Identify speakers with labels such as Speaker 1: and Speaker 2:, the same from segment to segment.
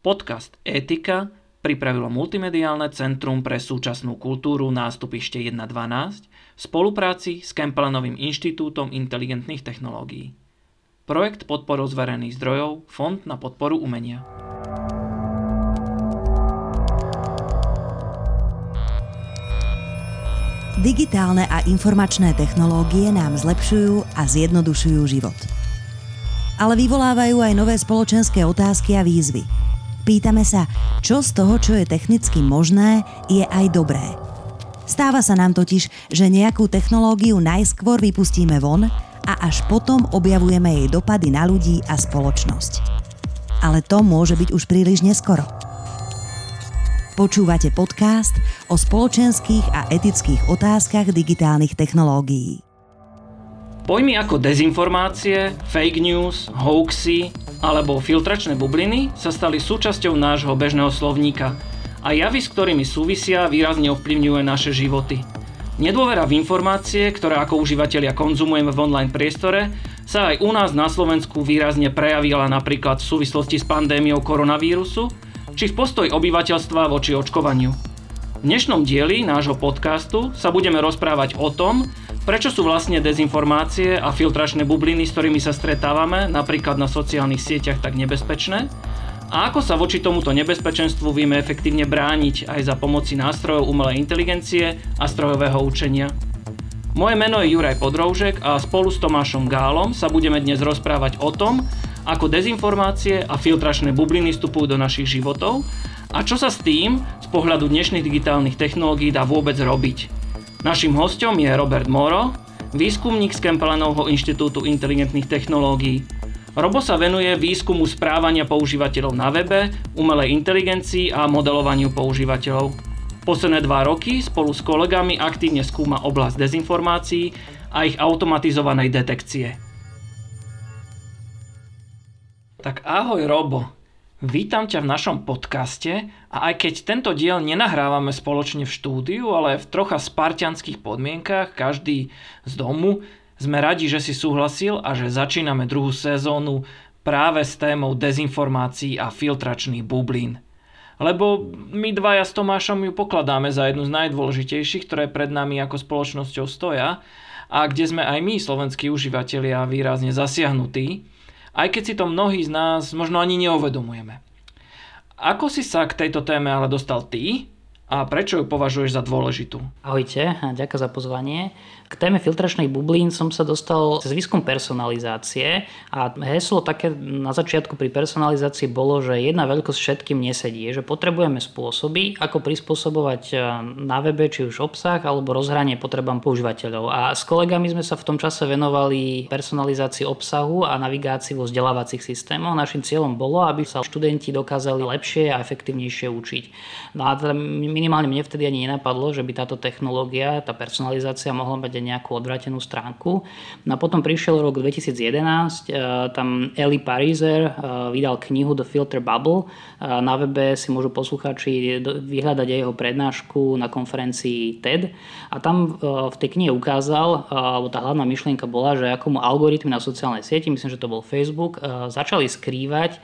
Speaker 1: Podcast Etika pripravilo Multimediálne centrum pre súčasnú kultúru nástupište 1.12 v spolupráci s Kempelenovým inštitútom inteligentných technológií. Projekt podporou z verejných zdrojov Fond na podporu umenia.
Speaker 2: Digitálne a informačné technológie nám zlepšujú a zjednodušujú život. Ale vyvolávajú aj nové spoločenské otázky a výzvy – Pýtame sa, čo z toho, čo je technicky možné, je aj dobré. Stáva sa nám totiž, že nejakú technológiu najskôr vypustíme von a až potom objavujeme jej dopady na ľudí a spoločnosť. Ale to môže byť už príliš neskoro. Počúvate podcast o spoločenských a etických otázkach digitálnych technológií.
Speaker 1: Pojmy ako dezinformácie, fake news, hoaxy alebo filtračné bubliny sa stali súčasťou nášho bežného slovníka a javy, s ktorými súvisia, výrazne ovplyvňujú naše životy. Nedôvera v informácie, ktoré ako užívateľia konzumujeme v online priestore, sa aj u nás na Slovensku výrazne prejavila napríklad v súvislosti s pandémiou koronavírusu či v postoj obyvateľstva voči očkovaniu. V dnešnom dieli nášho podcastu sa budeme rozprávať o tom, Prečo sú vlastne dezinformácie a filtračné bubliny, s ktorými sa stretávame, napríklad na sociálnych sieťach, tak nebezpečné? A ako sa voči tomuto nebezpečenstvu vieme efektívne brániť aj za pomoci nástrojov umelej inteligencie a strojového učenia? Moje meno je Juraj Podroužek a spolu s Tomášom Gálom sa budeme dnes rozprávať o tom, ako dezinformácie a filtračné bubliny vstupujú do našich životov a čo sa s tým pohľadu dnešných digitálnych technológií dá vôbec robiť. Našim hostom je Robert Moro, výskumník z Kempelenovho inštitútu inteligentných technológií. Robo sa venuje výskumu správania používateľov na webe, umelej inteligencii a modelovaniu používateľov. Posledné dva roky spolu s kolegami aktívne skúma oblasť dezinformácií a ich automatizovanej detekcie. Tak ahoj Robo, Vítam ťa v našom podcaste a aj keď tento diel nenahrávame spoločne v štúdiu, ale v trocha spartianských podmienkach, každý z domu, sme radi, že si súhlasil a že začíname druhú sezónu práve s témou dezinformácií a filtračných bublín. Lebo my dvaja s Tomášom ju pokladáme za jednu z najdôležitejších, ktoré pred nami ako spoločnosťou stoja a kde sme aj my, slovenskí užívateľia, výrazne zasiahnutí aj keď si to mnohí z nás možno ani neuvedomujeme. Ako si sa k tejto téme ale dostal ty a prečo ju považuješ za dôležitú?
Speaker 3: Ahojte, ďakujem za pozvanie. K téme filtračných bublín som sa dostal cez výskum personalizácie a heslo také na začiatku pri personalizácii bolo, že jedna veľkosť všetkým nesedí, že potrebujeme spôsoby, ako prispôsobovať e, na webe či už obsah alebo rozhranie potrebám používateľov. A s kolegami sme sa v tom čase venovali personalizácii obsahu a navigácii vo vzdelávacích systémoch. Našim cieľom bolo, aby sa študenti dokázali lepšie a efektívnejšie učiť. No a teda minimálne mne vtedy ani nenapadlo, že by táto technológia, tá personalizácia mohla mať nejakú odvratenú stránku. No a potom prišiel rok 2011, e, tam Eli Pariser e, vydal knihu The Filter Bubble. E, na webe si môžu poslucháči vyhľadať jeho prednášku na konferencii TED. A tam v tej knihe ukázal, alebo tá hlavná myšlienka bola, že ako algoritmy na sociálnej sieti, myslím, že to bol Facebook, začali skrývať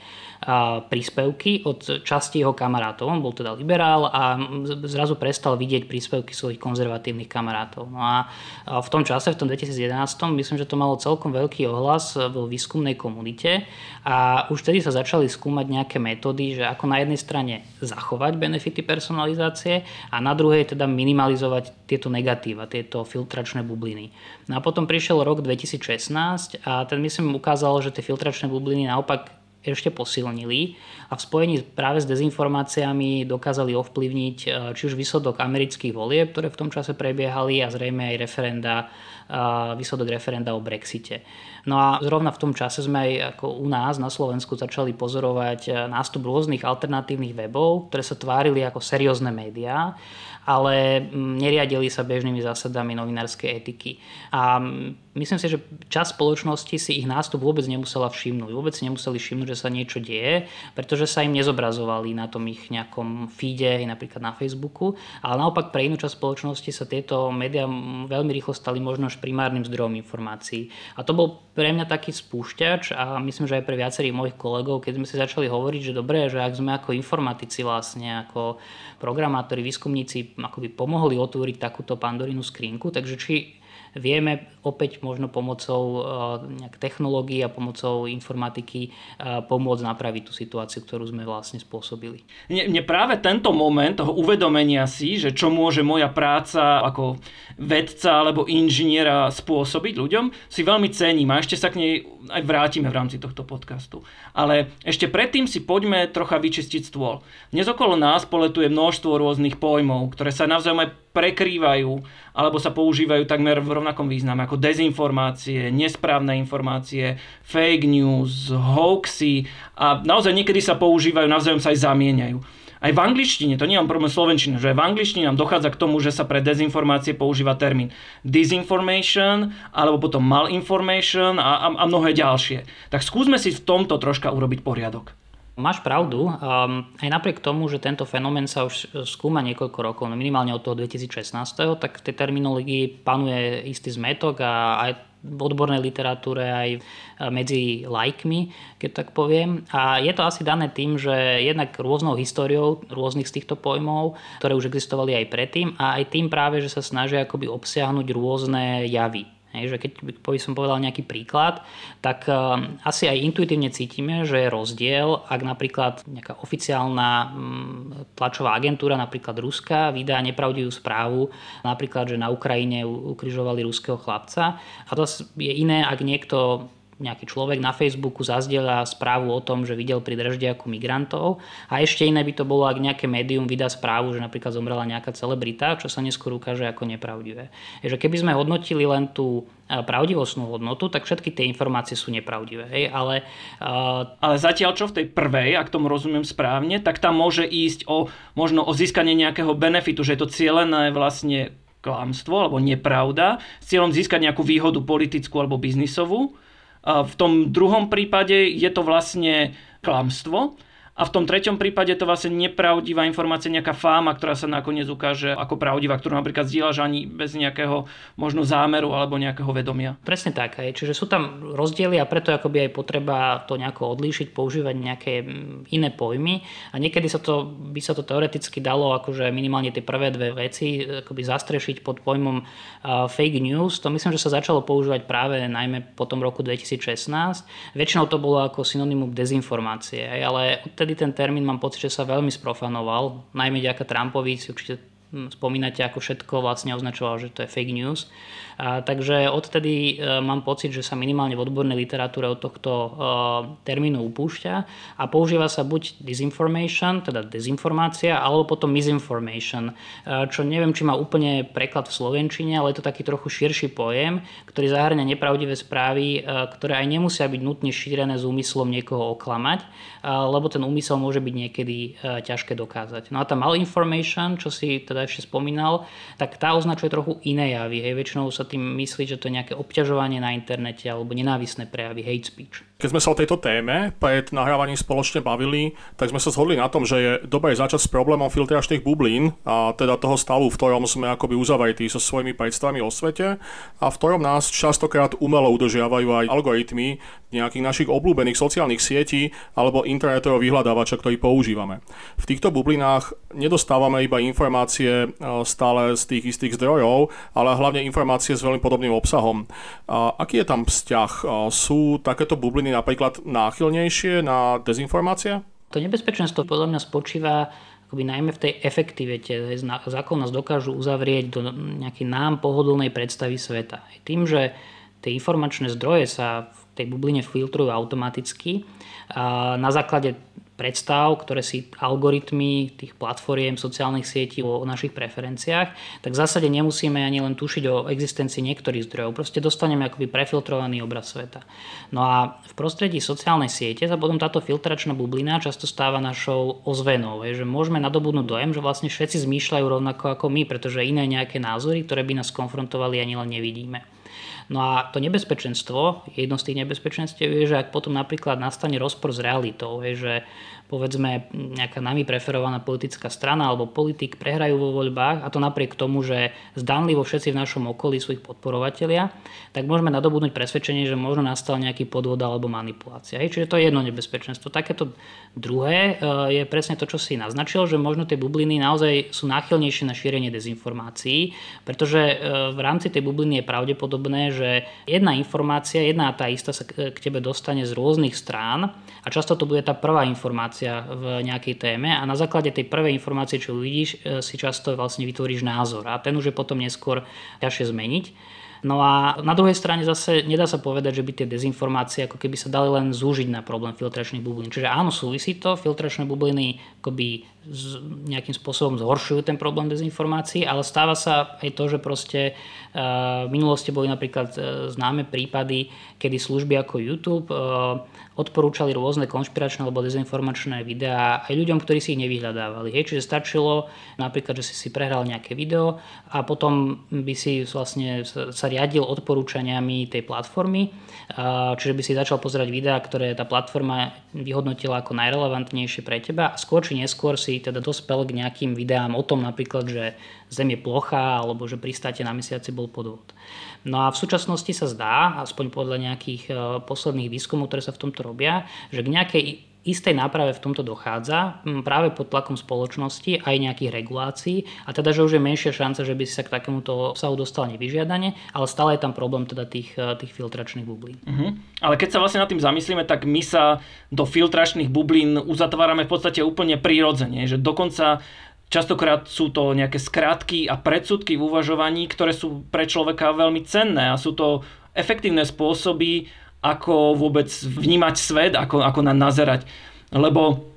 Speaker 3: príspevky od časti jeho kamarátov. On bol teda liberál a zrazu prestal vidieť príspevky svojich konzervatívnych kamarátov. No a v tom čase, v tom 2011, myslím, že to malo celkom veľký ohlas vo výskumnej komunite a už vtedy sa začali skúmať nejaké metódy, že ako na jednej strane zachovať benefity personalizácie a na druhej teda minimalizovať tieto negatíva, tieto filtračné bubliny. No a potom prišiel rok 2016 a ten myslím ukázal, že tie filtračné bubliny naopak ešte posilnili a v spojení práve s dezinformáciami dokázali ovplyvniť e, či už výsledok amerických volieb, ktoré v tom čase prebiehali a zrejme aj referenda, e, výsledok referenda o Brexite. No a zrovna v tom čase sme aj ako u nás na Slovensku začali pozorovať e, nástup rôznych alternatívnych webov, ktoré sa tvárili ako seriózne médiá ale mm, neriadili sa bežnými zásadami novinárskej etiky. A mm, myslím si, že čas spoločnosti si ich nástup vôbec nemusela všimnúť. Vôbec si nemuseli všimnúť, že sa niečo deje, pretože sa im nezobrazovali na tom ich nejakom feede, napríklad na Facebooku, ale naopak pre inú časť spoločnosti sa tieto médiá veľmi rýchlo stali možno až primárnym zdrojom informácií. A to bol pre mňa taký spúšťač a myslím, že aj pre viacerých mojich kolegov, keď sme si začali hovoriť, že dobré, že ak sme ako informatici vlastne, ako programátori, výskumníci akoby pomohli otvoriť takúto pandorínu skrinku, takže či vieme opäť možno pomocou eh, technológií a pomocou informatiky eh, pomôcť napraviť tú situáciu, ktorú sme vlastne spôsobili.
Speaker 1: Mne práve tento moment toho uvedomenia si, že čo môže moja práca ako vedca alebo inžiniera spôsobiť ľuďom, si veľmi cením a ešte sa k nej aj vrátime v rámci tohto podcastu. Ale ešte predtým si poďme trocha vyčistiť stôl. Dnes okolo nás poletuje množstvo rôznych pojmov, ktoré sa navzájom aj prekrývajú alebo sa používajú takmer v rovnakom význame ako dezinformácie, nesprávne informácie, fake news, hoaxy a naozaj niekedy sa používajú, navzájom sa aj zamieňajú. Aj v angličtine, to nie je problém slovenčiny, že aj v angličtine nám dochádza k tomu, že sa pre dezinformácie používa termín disinformation alebo potom malinformation a, a, a mnohé ďalšie. Tak skúsme si v tomto troška urobiť poriadok.
Speaker 3: Máš pravdu. Um, aj napriek tomu, že tento fenomén sa už skúma niekoľko rokov, no minimálne od toho 2016, tak v tej terminológii panuje istý zmetok a aj v odbornej literatúre aj medzi lajkmi, keď tak poviem. A je to asi dané tým, že jednak rôznou históriou rôznych z týchto pojmov, ktoré už existovali aj predtým a aj tým práve, že sa snažia akoby obsiahnuť rôzne javy Hej, že keď by som povedal nejaký príklad, tak uh, asi aj intuitívne cítime, že je rozdiel, ak napríklad nejaká oficiálna um, tlačová agentúra, napríklad Ruska, vydá nepravdivú správu, napríklad, že na Ukrajine ukrižovali ruského chlapca. A to je iné, ak niekto nejaký človek na Facebooku zazdieľa správu o tom, že videl pri Drždiaku migrantov a ešte iné by to bolo, ak nejaké médium vydá správu, že napríklad zomrela nejaká celebrita, čo sa neskôr ukáže ako nepravdivé. Je, že keby sme hodnotili len tú e, pravdivostnú hodnotu, tak všetky tie informácie sú nepravdivé. Hej? Ale,
Speaker 1: uh... ale zatiaľ čo v tej prvej, ak tomu rozumiem správne, tak tam môže ísť o možno o získanie nejakého benefitu, že je to cieľené vlastne klamstvo alebo nepravda s cieľom získať nejakú výhodu politickú alebo biznisovú v tom druhom prípade je to vlastne klamstvo a v tom treťom prípade to vlastne nepravdivá informácia, nejaká fáma, ktorá sa nakoniec ukáže ako pravdivá, ktorú napríklad zdieľaš ani bez nejakého možno zámeru alebo nejakého vedomia.
Speaker 3: Presne tak. Aj. Čiže sú tam rozdiely a preto akoby aj potreba to nejako odlíšiť, používať nejaké mm, iné pojmy a niekedy sa to, by sa to teoreticky dalo akože minimálne tie prvé dve veci akoby zastrešiť pod pojmom fake news. To myslím, že sa začalo používať práve najmä po tom roku 2016. Väčšinou to bolo ako synonymum dezinformácie, ale odtedy ten termín mám pocit, že sa veľmi sprofanoval, najmä ďaká Trumpovi si určite spomínate, ako všetko vlastne označoval, že to je fake news. A, takže odtedy e, mám pocit, že sa minimálne v odbornej literatúre od tohto e, termínu upúšťa a používa sa buď disinformation, teda dezinformácia, alebo potom misinformation, e, čo neviem, či má úplne preklad v slovenčine, ale je to taký trochu širší pojem, ktorý zahrňa nepravdivé správy, ktoré aj nemusia byť nutne šírené s úmyslom niekoho oklamať, lebo ten úmysel môže byť niekedy ťažké dokázať. No a tá malinformation, čo si teda ešte spomínal, tak tá označuje trochu iné javy. Hej. Väčšinou sa tým myslí, že to je nejaké obťažovanie na internete alebo nenávisné prejavy, hate speech.
Speaker 4: Keď sme sa o tejto téme pred nahrávaním spoločne bavili, tak sme sa zhodli na tom, že je dobré začať s problémom filtračných bublín a teda toho stavu, v ktorom sme akoby uzavretí so svojimi predstavami o svete a v ktorom nás častokrát umelo udržiavajú aj algoritmy nejakých našich obľúbených sociálnych sietí alebo internetového vyhľadávača, ktorý používame. V týchto bublinách nedostávame iba informácie e, stále z tých istých zdrojov, ale hlavne informácie s veľmi podobným obsahom. A aký je tam vzťah? Sú takéto bubliny napríklad náchylnejšie na dezinformácie?
Speaker 3: To nebezpečenstvo podľa mňa spočíva akoby najmä v tej efektivite. Zákon nás dokážu uzavrieť do nejakej nám pohodlnej predstavy sveta. Tým, že tie informačné zdroje sa v tej bubline filtrujú automaticky, na základe predstav, ktoré si algoritmy tých platformiem sociálnych sietí o našich preferenciách, tak v zásade nemusíme ani len tušiť o existencii niektorých zdrojov. Proste dostaneme akoby prefiltrovaný obraz sveta. No a v prostredí sociálnej siete sa potom táto filtračná bublina často stáva našou ozvenou, že môžeme nadobudnúť dojem, že vlastne všetci zmýšľajú rovnako ako my, pretože iné nejaké názory, ktoré by nás konfrontovali, ani len nevidíme. No a to nebezpečenstvo, jedno z tých nebezpečenstiev je, že ak potom napríklad nastane rozpor s realitou, je, že povedzme nejaká nami preferovaná politická strana alebo politik prehrajú vo voľbách a to napriek tomu, že zdanlivo všetci v našom okolí sú ich podporovatelia, tak môžeme nadobudnúť presvedčenie, že možno nastal nejaký podvod alebo manipulácia. Hej, čiže to je jedno nebezpečenstvo. Takéto druhé e, je presne to, čo si naznačil, že možno tie bubliny naozaj sú náchylnejšie na šírenie dezinformácií, pretože e, v rámci tej bubliny je pravdepodobné, že jedna informácia, jedna tá istá sa k tebe dostane z rôznych strán a často to bude tá prvá informácia informácia v nejakej téme a na základe tej prvej informácie, čo uvidíš, e, si často vlastne vytvoríš názor a ten už je potom neskôr ťažšie zmeniť. No a na druhej strane zase nedá sa povedať, že by tie dezinformácie ako keby sa dali len zúžiť na problém filtračných bublín. Čiže áno, súvisí to, filtračné bubliny akoby nejakým spôsobom zhoršujú ten problém dezinformácií, ale stáva sa aj to, že proste e, v minulosti boli napríklad e, známe prípady, kedy služby ako YouTube odporúčali rôzne konšpiračné alebo dezinformačné videá aj ľuďom, ktorí si ich nevyhľadávali. Hej. Čiže stačilo napríklad, že si si prehral nejaké video a potom by si vlastne sa riadil odporúčaniami tej platformy, čiže by si začal pozerať videá, ktoré tá platforma vyhodnotila ako najrelevantnejšie pre teba a skôr či neskôr si teda dospel k nejakým videám o tom napríklad, že Zem je plochá alebo že pristáte na mesiaci bol podvod. No a v súčasnosti sa zdá, aspoň podľa nejakých e, posledných výskumov, ktoré sa v tomto robia, že k nejakej istej náprave v tomto dochádza práve pod tlakom spoločnosti aj nejakých regulácií a teda, že už je menšia šanca, že by si sa k takémuto obsahu dostal nevyžiadane, ale stále je tam problém teda tých, e, tých filtračných bublín.
Speaker 1: Uh-huh. Ale keď sa vlastne nad tým zamyslíme, tak my sa do filtračných bublín uzatvárame v podstate úplne prirodzene, že dokonca Častokrát sú to nejaké skratky a predsudky v uvažovaní, ktoré sú pre človeka veľmi cenné a sú to efektívne spôsoby, ako vôbec vnímať svet, ako, ako na nazerať. Lebo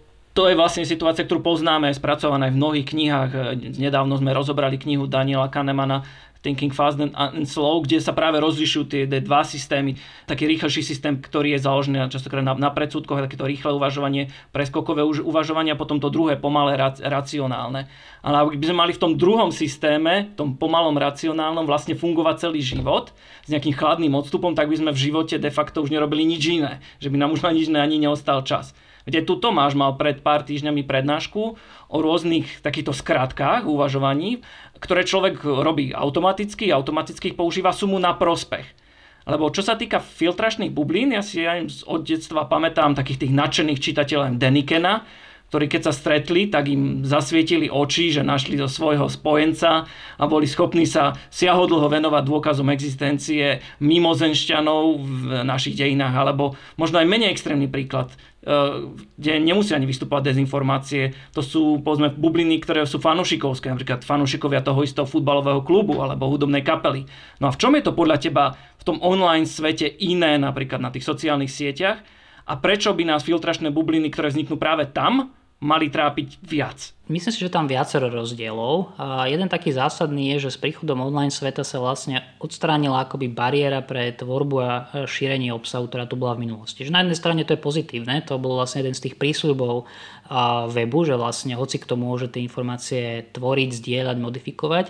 Speaker 1: to je vlastne situácia, ktorú poznáme, spracovaná v mnohých knihách. Nedávno sme rozobrali knihu Daniela Kahnemana Thinking Fast and, Slow, kde sa práve rozlišujú tie dva systémy. Taký rýchlejší systém, ktorý je založený častokrát na, na predsudkoch, takéto rýchle uvažovanie, preskokové uvažovanie a potom to druhé pomalé racionálne. Ale ak by sme mali v tom druhom systéme, tom pomalom racionálnom vlastne fungovať celý život s nejakým chladným odstupom, tak by sme v živote de facto už nerobili nič iné. Že by nám už nič iné ani neostal čas. Kde tu Tomáš mal pred pár týždňami prednášku o rôznych takýchto skratkách uvažovaní, ktoré človek robí automaticky, automaticky ich používa, sú na prospech. Lebo čo sa týka filtračných bublín, ja si aj od detstva pamätám takých tých nadšených čitateľov Denikena, ktorí keď sa stretli, tak im zasvietili oči, že našli do svojho spojenca a boli schopní sa siahodlho venovať dôkazom existencie mimozenšťanov v našich dejinách, alebo možno aj menej extrémny príklad, kde nemusia ani vystupovať dezinformácie. To sú povedzme bubliny, ktoré sú fanušikovské, napríklad fanušikovia toho istého futbalového klubu alebo hudobnej kapely. No a v čom je to podľa teba v tom online svete iné, napríklad na tých sociálnych sieťach? A prečo by nás filtračné bubliny, ktoré vzniknú práve tam, mali trápiť viac?
Speaker 3: Myslím si, že tam viacero rozdielov. A jeden taký zásadný je, že s príchodom online sveta sa vlastne odstránila akoby bariéra pre tvorbu a šírenie obsahu, ktorá tu bola v minulosti. Že na jednej strane to je pozitívne, to bol vlastne jeden z tých prísľubov webu, že vlastne hoci kto môže tie informácie tvoriť, zdieľať, modifikovať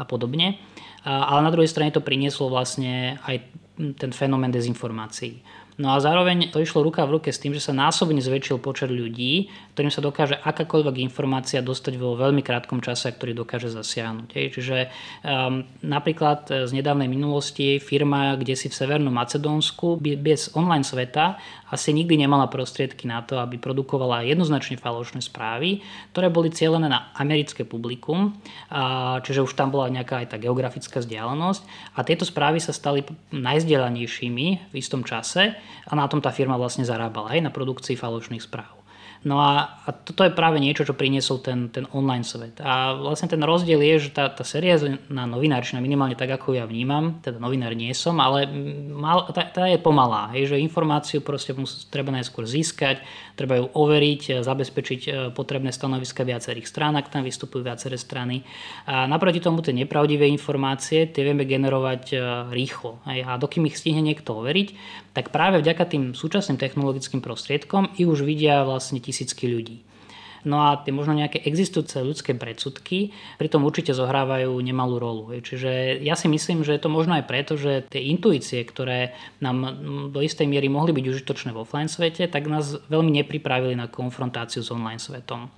Speaker 3: a podobne. Ale na druhej strane to prinieslo vlastne aj ten fenomén dezinformácií. No a zároveň to išlo ruka v ruke s tým, že sa násobne zväčšil počet ľudí, ktorým sa dokáže akákoľvek informácia dostať vo veľmi krátkom čase, ktorý dokáže zasiahnuť. Čiže um, napríklad z nedávnej minulosti firma, kde si v Severnom Macedónsku bez online sveta asi nikdy nemala prostriedky na to, aby produkovala jednoznačne falošné správy, ktoré boli cieľené na americké publikum, čiže už tam bola nejaká aj tá geografická vzdialenosť a tieto správy sa stali najzdielanejšími v istom čase a na tom tá firma vlastne zarábala aj na produkcii falošných správ. No a, a toto je práve niečo, čo priniesol ten, ten online svet. A vlastne ten rozdiel je, že tá, tá na novinárčina, minimálne tak, ako ja vnímam, teda novinár nie som, ale mal, tá, tá je pomalá. Hej, že informáciu proste musí, treba najskôr získať, treba ju overiť, zabezpečiť e, potrebné stanoviska viacerých strán, ak tam vystupujú viaceré strany. A naproti tomu tie nepravdivé informácie, tie vieme generovať e, rýchlo. A dokým ich stihne niekto overiť, tak práve vďaka tým súčasným technologickým prostriedkom i už vidia vlastne tisícky ľudí. No a tie možno nejaké existujúce ľudské predsudky pritom určite zohrávajú nemalú rolu. Čiže ja si myslím, že je to možno aj preto, že tie intuície, ktoré nám do istej miery mohli byť užitočné v offline svete, tak nás veľmi nepripravili na konfrontáciu s online svetom.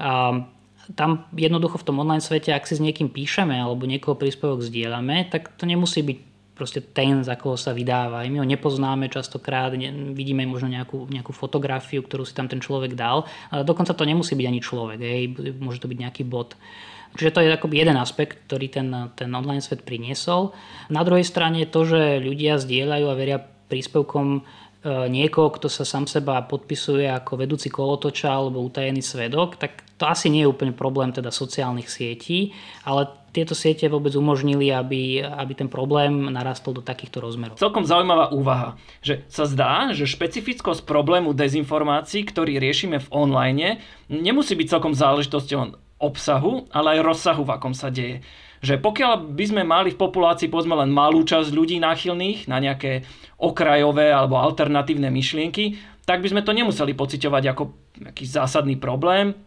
Speaker 3: A tam jednoducho v tom online svete, ak si s niekým píšeme alebo niekoho príspevok zdieľame, tak to nemusí byť proste ten, za koho sa vydáva. My ho nepoznáme častokrát, ne, vidíme možno nejakú, nejakú fotografiu, ktorú si tam ten človek dal, ale dokonca to nemusí byť ani človek, hej, môže to byť nejaký bot. Čiže to je akoby jeden aspekt, ktorý ten, ten online svet priniesol. Na druhej strane to, že ľudia zdieľajú a veria príspevkom e, niekoho, kto sa sám seba podpisuje ako vedúci kolotoča alebo utajený svedok, tak to asi nie je úplne problém teda sociálnych sietí, ale tieto siete vôbec umožnili, aby, aby ten problém narastol do takýchto rozmerov.
Speaker 1: Celkom zaujímavá úvaha, že sa zdá, že špecifickosť problému dezinformácií, ktorý riešime v online, nemusí byť celkom záležitosťou obsahu, ale aj rozsahu, v akom sa deje. Že pokiaľ by sme mali v populácii povedzme len malú časť ľudí náchylných na nejaké okrajové alebo alternatívne myšlienky, tak by sme to nemuseli pociťovať ako nejaký zásadný problém,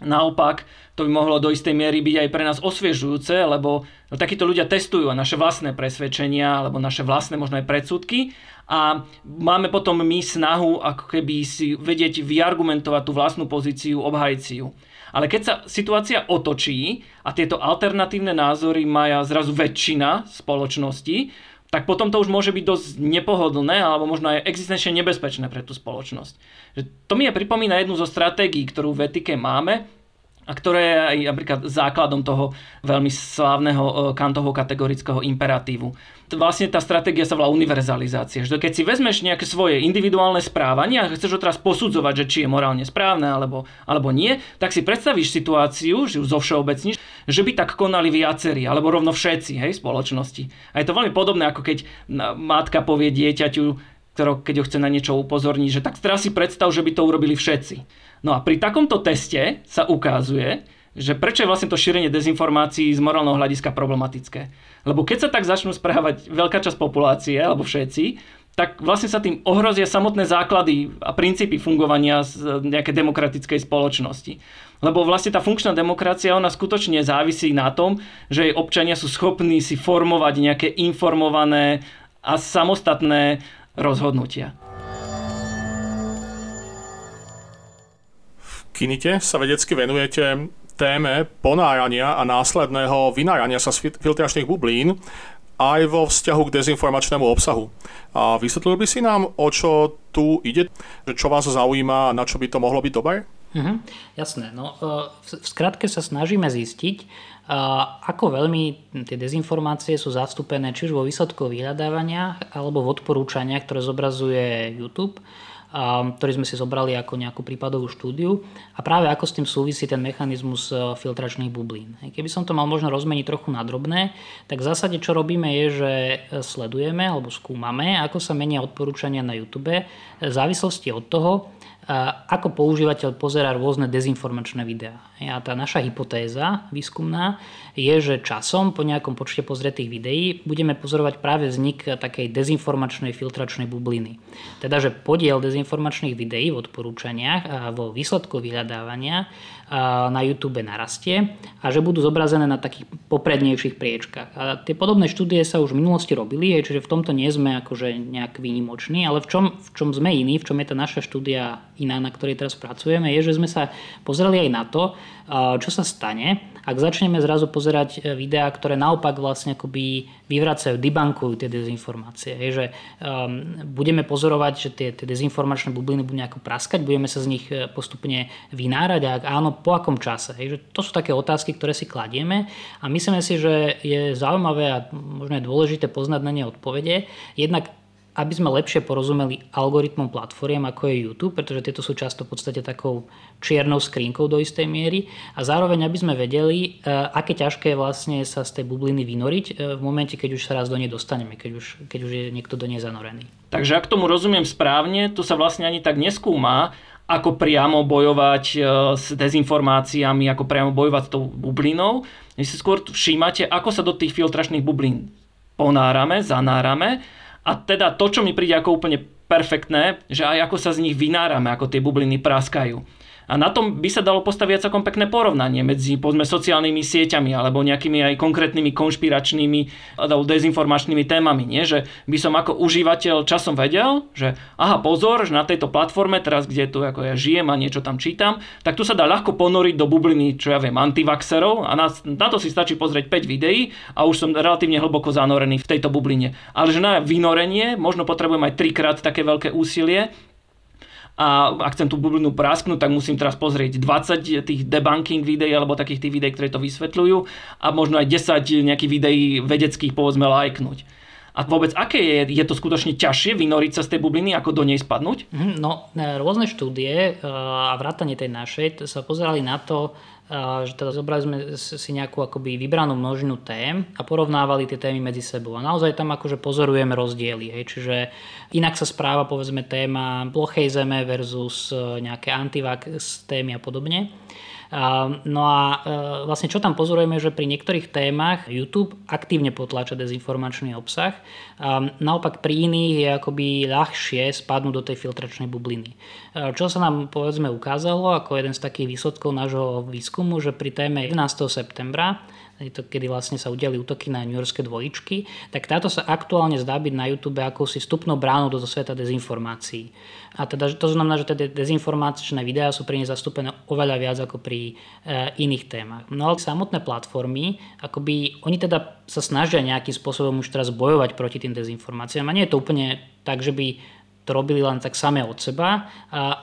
Speaker 1: Naopak, to by mohlo do istej miery byť aj pre nás osviežujúce, lebo takíto ľudia testujú naše vlastné presvedčenia alebo naše vlastné možno aj predsudky a máme potom my snahu ako keby si vedieť vyargumentovať tú vlastnú pozíciu, obhajiť si ju. Ale keď sa situácia otočí a tieto alternatívne názory majú zrazu väčšina spoločnosti, tak potom to už môže byť dosť nepohodlné alebo možno aj existenčne nebezpečné pre tú spoločnosť. To mi je pripomína jednu zo stratégií, ktorú v etike máme, a ktoré je aj napríklad základom toho veľmi slávneho e, kantovho kategorického imperatívu. Vlastne tá stratégia sa volá univerzalizácia. Že keď si vezmeš nejaké svoje individuálne správanie a chceš ho teraz posudzovať, že či je morálne správne alebo, alebo nie, tak si predstavíš situáciu, že ju zovšeobecníš, že by tak konali viacerí, alebo rovno všetci hej, spoločnosti. A je to veľmi podobné, ako keď matka povie dieťaťu, ktoré, keď ho chce na niečo upozorniť, že tak teraz si predstav, že by to urobili všetci. No a pri takomto teste sa ukazuje, že prečo je vlastne to šírenie dezinformácií z morálneho hľadiska problematické. Lebo keď sa tak začnú správať veľká časť populácie, alebo všetci, tak vlastne sa tým ohrozia samotné základy a princípy fungovania z nejakej demokratickej spoločnosti. Lebo vlastne tá funkčná demokracia, ona skutočne závisí na tom, že jej občania sú schopní si formovať nejaké informované a samostatné rozhodnutia.
Speaker 4: Kinite sa vedecky venujete téme ponárania a následného vynárania sa z filtračných bublín aj vo vzťahu k dezinformačnému obsahu. A vysvetlil by si nám, o čo tu ide, čo vás zaujíma a na čo by to mohlo byť dobré?
Speaker 3: Mhm, jasné. No, e, v skratke sa snažíme zistiť, e, ako veľmi tie dezinformácie sú zastúpené či už vo výsledkoch vyhľadávania alebo v odporúčaniach, ktoré zobrazuje YouTube ktorý sme si zobrali ako nejakú prípadovú štúdiu a práve ako s tým súvisí ten mechanizmus e, filtračných bublín. Keby som to mal možno rozmeniť trochu na drobné, tak v zásade čo robíme je, že e, sledujeme alebo skúmame, ako sa menia odporúčania na YouTube v závislosti od toho, ako používateľ pozera rôzne dezinformačné videá. A tá naša hypotéza výskumná je, že časom po nejakom počte pozretých videí budeme pozorovať práve vznik takej dezinformačnej filtračnej bubliny. Teda, že podiel dezinformačných videí v odporúčaniach a vo výsledku vyhľadávania na YouTube narastie a že budú zobrazené na takých poprednejších priečkách. A tie podobné štúdie sa už v minulosti robili, čiže v tomto nie sme akože nejak výnimoční, ale v čom, v čom sme iní, v čom je tá naša štúdia iná, na ktorej teraz pracujeme, je, že sme sa pozreli aj na to, čo sa stane, ak začneme zrazu pozerať e, videá, ktoré naopak vlastne akoby vyvracajú, debankujú tie dezinformácie. Je, že um, budeme pozorovať, že tie, tie dezinformačné bubliny budú nejako praskať, budeme sa z nich e, postupne vynárať a ak áno, po akom čase. Je, že to sú také otázky, ktoré si kladieme a myslíme si, že je zaujímavé a možno je dôležité poznať na ne odpovede. Jednak aby sme lepšie porozumeli algoritmom platformiem ako je YouTube, pretože tieto sú často v podstate takou čiernou skrinkou do istej miery a zároveň aby sme vedeli, e, aké ťažké je vlastne sa z tej bubliny vynoriť e, v momente, keď už sa raz do nej dostaneme, keď už, keď už je niekto do nej zanorený.
Speaker 1: Takže ak tomu rozumiem správne, tu sa vlastne ani tak neskúma, ako priamo bojovať e, s dezinformáciami, ako priamo bojovať s tou bublinou. Vy si skôr všímate, ako sa do tých filtračných bublín ponárame, zanárame a teda to, čo mi príde ako úplne perfektné, že aj ako sa z nich vynárame, ako tie bubliny praskajú. A na tom by sa dalo postaviť celkom pekné porovnanie medzi povedzme, sociálnymi sieťami alebo nejakými aj konkrétnymi konšpiračnými alebo dezinformačnými témami. Nie? Že by som ako užívateľ časom vedel, že aha pozor, že na tejto platforme, teraz kde tu ako ja žijem a niečo tam čítam, tak tu sa dá ľahko ponoriť do bubliny, čo ja viem, antivaxerov a na, na to si stačí pozrieť 5 videí a už som relatívne hlboko zanorený v tejto bubline. Ale že na vynorenie možno potrebujem aj trikrát také veľké úsilie, a ak chcem tú bublinu prasknúť, tak musím teraz pozrieť 20 tých debunking videí alebo takých tých videí, ktoré to vysvetľujú a možno aj 10 nejakých videí vedeckých povedzme lajknúť. A vôbec, aké je, je to skutočne ťažšie vynoriť sa z tej bubliny, ako do nej spadnúť?
Speaker 3: Mhm, no, e, rôzne štúdie e, a vrátanie tej našej sa pozerali na to, že teda zobrali sme si nejakú akoby vybranú množinu tém a porovnávali tie témy medzi sebou. A naozaj tam akože pozorujeme rozdiely. Hej. Čiže inak sa správa povedzme téma plochej zeme versus e, nejaké antivax témy a podobne. No a e, vlastne čo tam pozorujeme, že pri niektorých témach YouTube aktívne potláča dezinformačný obsah. Naopak pri iných je akoby ľahšie spadnúť do tej filtračnej bubliny. E, čo sa nám povedzme ukázalo ako jeden z takých výsledkov nášho výskumu, že pri téme 11. septembra to, kedy vlastne sa udiali útoky na New Yorkské dvojičky, tak táto sa aktuálne zdá byť na YouTube akousi vstupnou bránou do sveta dezinformácií. A teda to znamená, že tie dezinformačné videá sú pri nej zastúpené oveľa viac ako pri e, iných témach. No ale samotné platformy, akoby oni teda sa snažia nejakým spôsobom už teraz bojovať proti tým dezinformáciám. A nie je to úplne tak, že by to robili len tak samé od seba,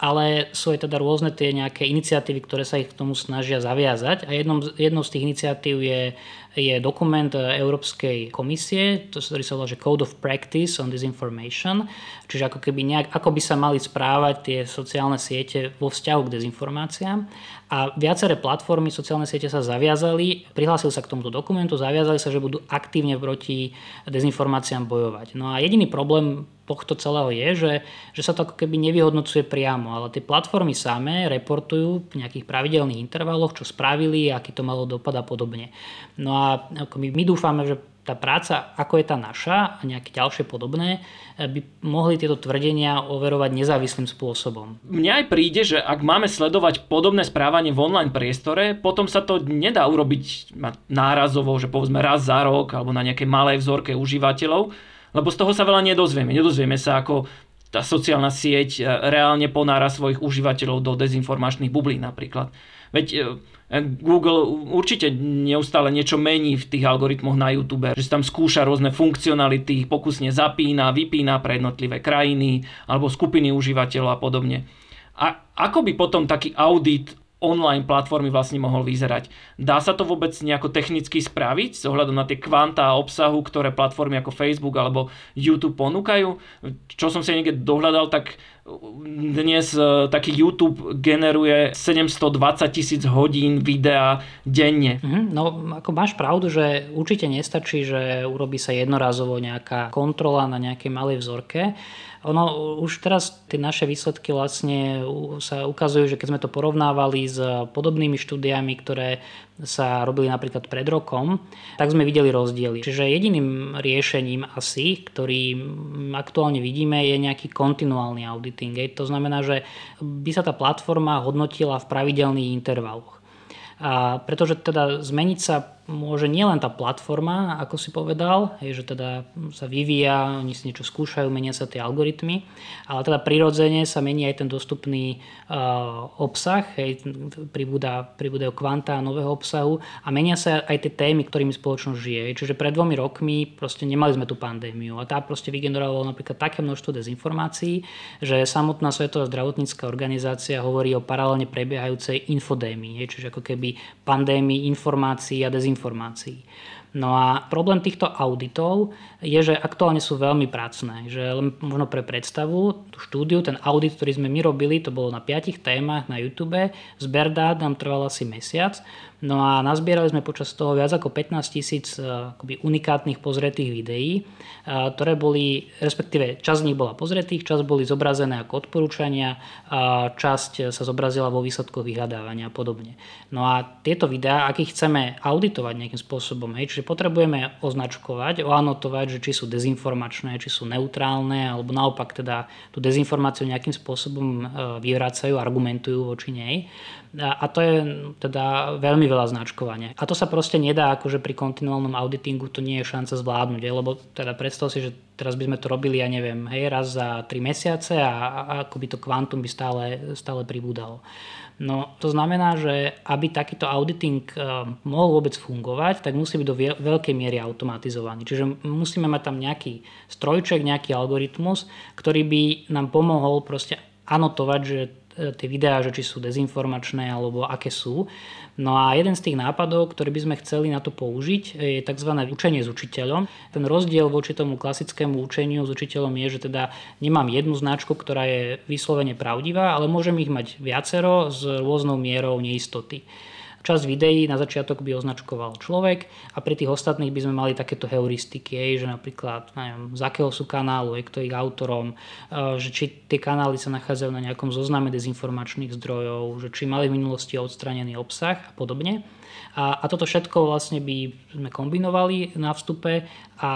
Speaker 3: ale sú aj teda rôzne tie nejaké iniciatívy, ktoré sa ich k tomu snažia zaviazať. A jednou, jednou z tých iniciatív je, je dokument Európskej komisie, ktorý sa volá že Code of Practice on Disinformation, čiže ako keby nejak, ako by sa mali správať tie sociálne siete vo vzťahu k dezinformáciám a viaceré platformy, sociálne siete sa zaviazali, prihlásili sa k tomuto dokumentu, zaviazali sa, že budú aktívne proti dezinformáciám bojovať. No a jediný problém tohto celého je, že, že sa to ako keby nevyhodnocuje priamo, ale tie platformy samé reportujú v nejakých pravidelných intervaloch, čo spravili, aký to malo dopad a podobne. No a my, my dúfame, že tá práca, ako je tá naša a nejaké ďalšie podobné, by mohli tieto tvrdenia overovať nezávislým spôsobom.
Speaker 1: Mne aj príde, že ak máme sledovať podobné správanie v online priestore, potom sa to nedá urobiť nárazovo, že povedzme raz za rok alebo na nejakej malej vzorke užívateľov, lebo z toho sa veľa nedozvieme. Nedozvieme sa, ako tá sociálna sieť e, reálne ponára svojich užívateľov do dezinformačných bublín napríklad. Veď e, Google určite neustále niečo mení v tých algoritmoch na YouTube, že tam skúša rôzne funkcionality, pokusne zapína, vypína pre jednotlivé krajiny alebo skupiny užívateľov a podobne. A ako by potom taký audit online platformy vlastne mohol vyzerať. Dá sa to vôbec nejako technicky spraviť s ohľadom na tie kvantá obsahu, ktoré platformy ako Facebook alebo YouTube ponúkajú? Čo som si niekde dohľadal, tak dnes e, taký YouTube generuje 720 tisíc hodín videa denne.
Speaker 3: Mm, no ako máš pravdu, že určite nestačí, že urobí sa jednorazovo nejaká kontrola na nejakej malej vzorke ono už teraz tie naše výsledky vlastne sa ukazujú, že keď sme to porovnávali s podobnými štúdiami, ktoré sa robili napríklad pred rokom, tak sme videli rozdiely. Čiže jediným riešením asi, ktorý aktuálne vidíme, je nejaký kontinuálny auditing. To znamená, že by sa tá platforma hodnotila v pravidelných intervaloch. A pretože teda zmeniť sa môže nielen tá platforma, ako si povedal, je, že teda sa vyvíja, oni si niečo skúšajú, menia sa tie algoritmy, ale teda prirodzene sa mení aj ten dostupný uh, obsah, hej, pribúda, pribúdajú kvantá nového obsahu a menia sa aj tie témy, ktorými spoločnosť žije. Čiže pred dvomi rokmi proste nemali sme tú pandémiu a tá proste vygenerovala napríklad také množstvo dezinformácií, že samotná Svetová zdravotnícká organizácia hovorí o paralelne prebiehajúcej infodémii, hej, čiže ako keby pandémii informácií a dezinformácií informácií. No a problém týchto auditov je, že aktuálne sú veľmi pracné. Že len možno pre predstavu, tú štúdiu, ten audit, ktorý sme my robili, to bolo na piatich témach na YouTube. Zber dát nám trval asi mesiac. No a nazbierali sme počas toho viac ako 15 tisíc eh, unikátnych pozretých videí, eh, ktoré boli, respektíve časť z nich bola pozretých, časť boli zobrazené ako odporúčania, časť sa zobrazila vo výsledkoch vyhľadávania a podobne. No a tieto videá, ak ich chceme auditovať nejakým spôsobom, hej, čiže potrebujeme označkovať, oanotovať, že či sú dezinformačné, či sú neutrálne, alebo naopak teda tú dezinformáciu nejakým spôsobom vyvracajú, argumentujú voči nej. A to je teda veľmi veľa značkovania. A to sa proste nedá, akože pri kontinuálnom auditingu to nie je šanca zvládnuť, lebo teda predstav si, že teraz by sme to robili, ja neviem, hej, raz za 3 mesiace a, a akoby to kvantum by stále, stále pribúdalo. No to znamená, že aby takýto auditing eh, mohol vôbec fungovať, tak musí byť do veľkej miery automatizovaný. Čiže musíme mať tam nejaký strojček, nejaký algoritmus, ktorý by nám pomohol proste anotovať, že E, tie videá, že či sú dezinformačné alebo aké sú. No a jeden z tých nápadov, ktorý by sme chceli na to použiť, je tzv. učenie s učiteľom. Ten rozdiel voči tomu klasickému učeniu s učiteľom je, že teda nemám jednu značku, ktorá je vyslovene pravdivá, ale môžem ich mať viacero s rôznou mierou neistoty. Časť videí na začiatok by označkoval človek a pri tých ostatných by sme mali takéto heuristiky, že napríklad neviem, z akého sú kanálu, je kto ich autorom, e, že či tie kanály sa nachádzajú na nejakom zozname dezinformačných zdrojov, že či mali v minulosti odstranený obsah a podobne. A, a toto všetko vlastne by sme kombinovali na vstupe a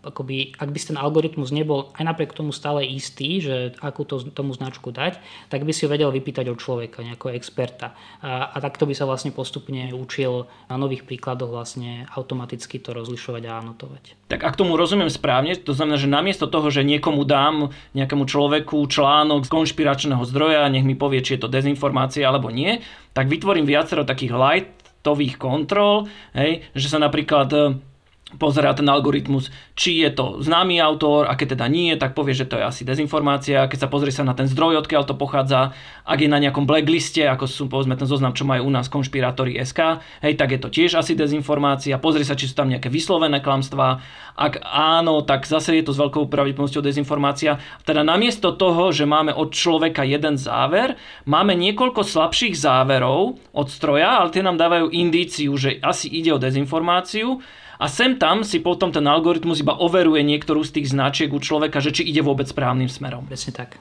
Speaker 3: akoby, ak by ten algoritmus nebol aj napriek tomu stále istý, že akú to, tomu značku dať, tak by si ho vedel vypýtať od človeka, nejakého experta. A, a takto by sa vlastne postupne učil na nových príkladoch vlastne automaticky to rozlišovať a anotovať.
Speaker 1: Tak ak tomu rozumiem správne, to znamená, že namiesto toho, že niekomu dám nejakému človeku článok z konšpiračného zdroja, nech mi povie, či je to dezinformácia alebo nie, tak vytvorím viacero takých light tových kontrol, hej, že sa napríklad e, pozerá ten algoritmus, či je to známy autor a keď teda nie, tak povie, že to je asi dezinformácia. Keď sa pozrie sa na ten zdroj, odkiaľ to pochádza, ak je na nejakom blackliste, ako sú povedzme ten zoznam, čo majú u nás konšpirátori SK, hej, tak je to tiež asi dezinformácia. Pozrie sa, či sú tam nejaké vyslovené klamstvá. Ak áno, tak zase je to s veľkou pravdepodobnosťou dezinformácia. Teda namiesto toho, že máme od človeka jeden záver, máme niekoľko slabších záverov od stroja, ale tie nám dávajú indíciu, že asi ide o dezinformáciu a sem tam si potom ten algoritmus iba overuje niektorú z tých značiek u človeka, že či ide vôbec správnym smerom.
Speaker 3: Presne tak.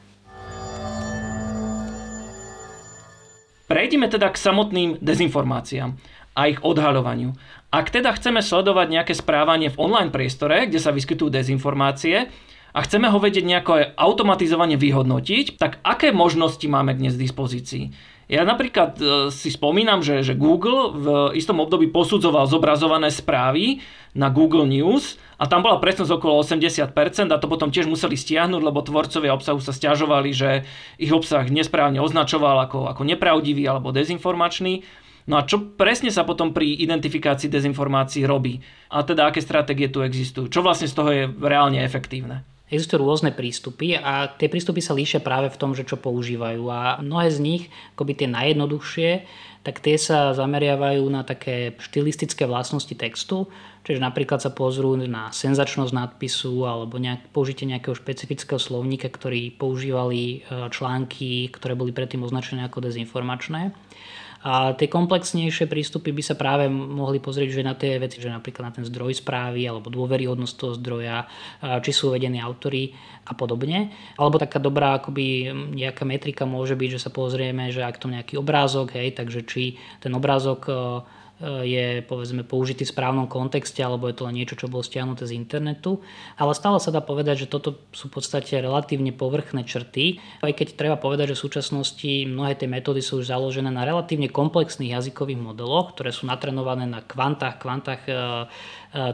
Speaker 1: Prejdime teda k samotným dezinformáciám a ich odhaľovaniu. Ak teda chceme sledovať nejaké správanie v online priestore, kde sa vyskytujú dezinformácie, a chceme ho vedieť nejako automatizovane vyhodnotiť, tak aké možnosti máme dnes v dispozícii? Ja napríklad e, si spomínam, že, že Google v istom období posudzoval zobrazované správy na Google News a tam bola presnosť okolo 80% a to potom tiež museli stiahnuť, lebo tvorcovia obsahu sa stiažovali, že ich obsah nesprávne označoval ako, ako nepravdivý alebo dezinformačný. No a čo presne sa potom pri identifikácii dezinformácií robí? A teda aké stratégie tu existujú? Čo vlastne z toho je reálne efektívne?
Speaker 3: Existujú rôzne prístupy a tie prístupy sa líšia práve v tom, že čo používajú. A mnohé z nich, akoby tie najjednoduchšie, tak tie sa zameriavajú na také štilistické vlastnosti textu, čiže napríklad sa pozrú na senzačnosť nadpisu alebo nejak, použitie nejakého špecifického slovníka, ktorý používali e, články, ktoré boli predtým označené ako dezinformačné. A tie komplexnejšie prístupy by sa práve mohli pozrieť že na tie veci, že napríklad na ten zdroj správy alebo dôveryhodnosť toho zdroja, či sú uvedení autory a podobne. Alebo taká dobrá akoby nejaká metrika môže byť, že sa pozrieme, že ak to nejaký obrázok, hej, takže či ten obrázok je povedzme použitý v správnom kontexte alebo je to len niečo, čo bolo stiahnuté z internetu. Ale stále sa dá povedať, že toto sú v podstate relatívne povrchné črty, aj keď treba povedať, že v súčasnosti mnohé tie metódy sú už založené na relatívne komplexných jazykových modeloch, ktoré sú natrenované na kvantách, kvantách e, e,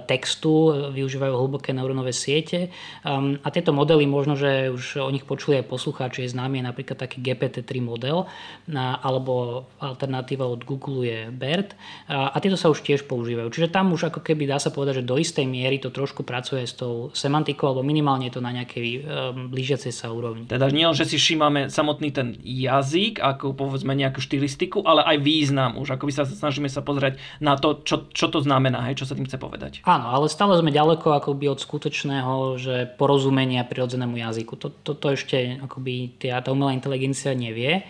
Speaker 3: textu, využívajú hlboké neurónové siete. A tieto modely možno, že už o nich počuli aj poslucháči, je známy napríklad taký GPT-3 model alebo alternatíva od Google je BERT a tieto sa už tiež používajú. Čiže tam už ako keby dá sa povedať, že do istej miery to trošku pracuje s tou semantikou, alebo minimálne to na nejakej um, blížiacej sa úrovni.
Speaker 1: Teda nie že si všímame samotný ten jazyk, ako povedzme nejakú štilistiku, ale aj význam už, ako by sa snažíme sa pozrieť na to, čo, čo to znamená, hej, čo sa tým chce povedať.
Speaker 3: Áno, ale stále sme ďaleko akoby od skutočného, že porozumenia prirodzenému jazyku. Toto to, to ešte akoby tá, tá umelá inteligencia nevie.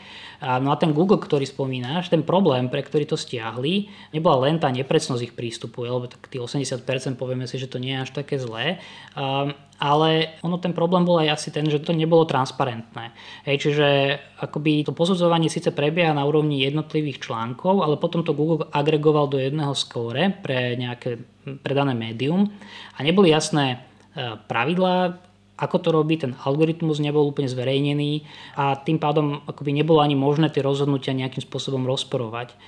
Speaker 3: A, no a ten Google, ktorý spomínaš, ten problém, pre ktorý to stiahli, nebola len tá nepresnosť ich prístupu, lebo tak tých 80% povieme si, že to nie je až také zlé. Um, ale ono ten problém bol aj asi ten, že to nebolo transparentné. Hej, čiže akoby to posudzovanie síce prebieha na úrovni jednotlivých článkov, ale potom to Google agregoval do jedného skóre pre nejaké predané médium a neboli jasné e, pravidlá, ako to robí, ten algoritmus nebol úplne zverejnený a tým pádom akoby nebolo ani možné tie rozhodnutia nejakým spôsobom rozporovať.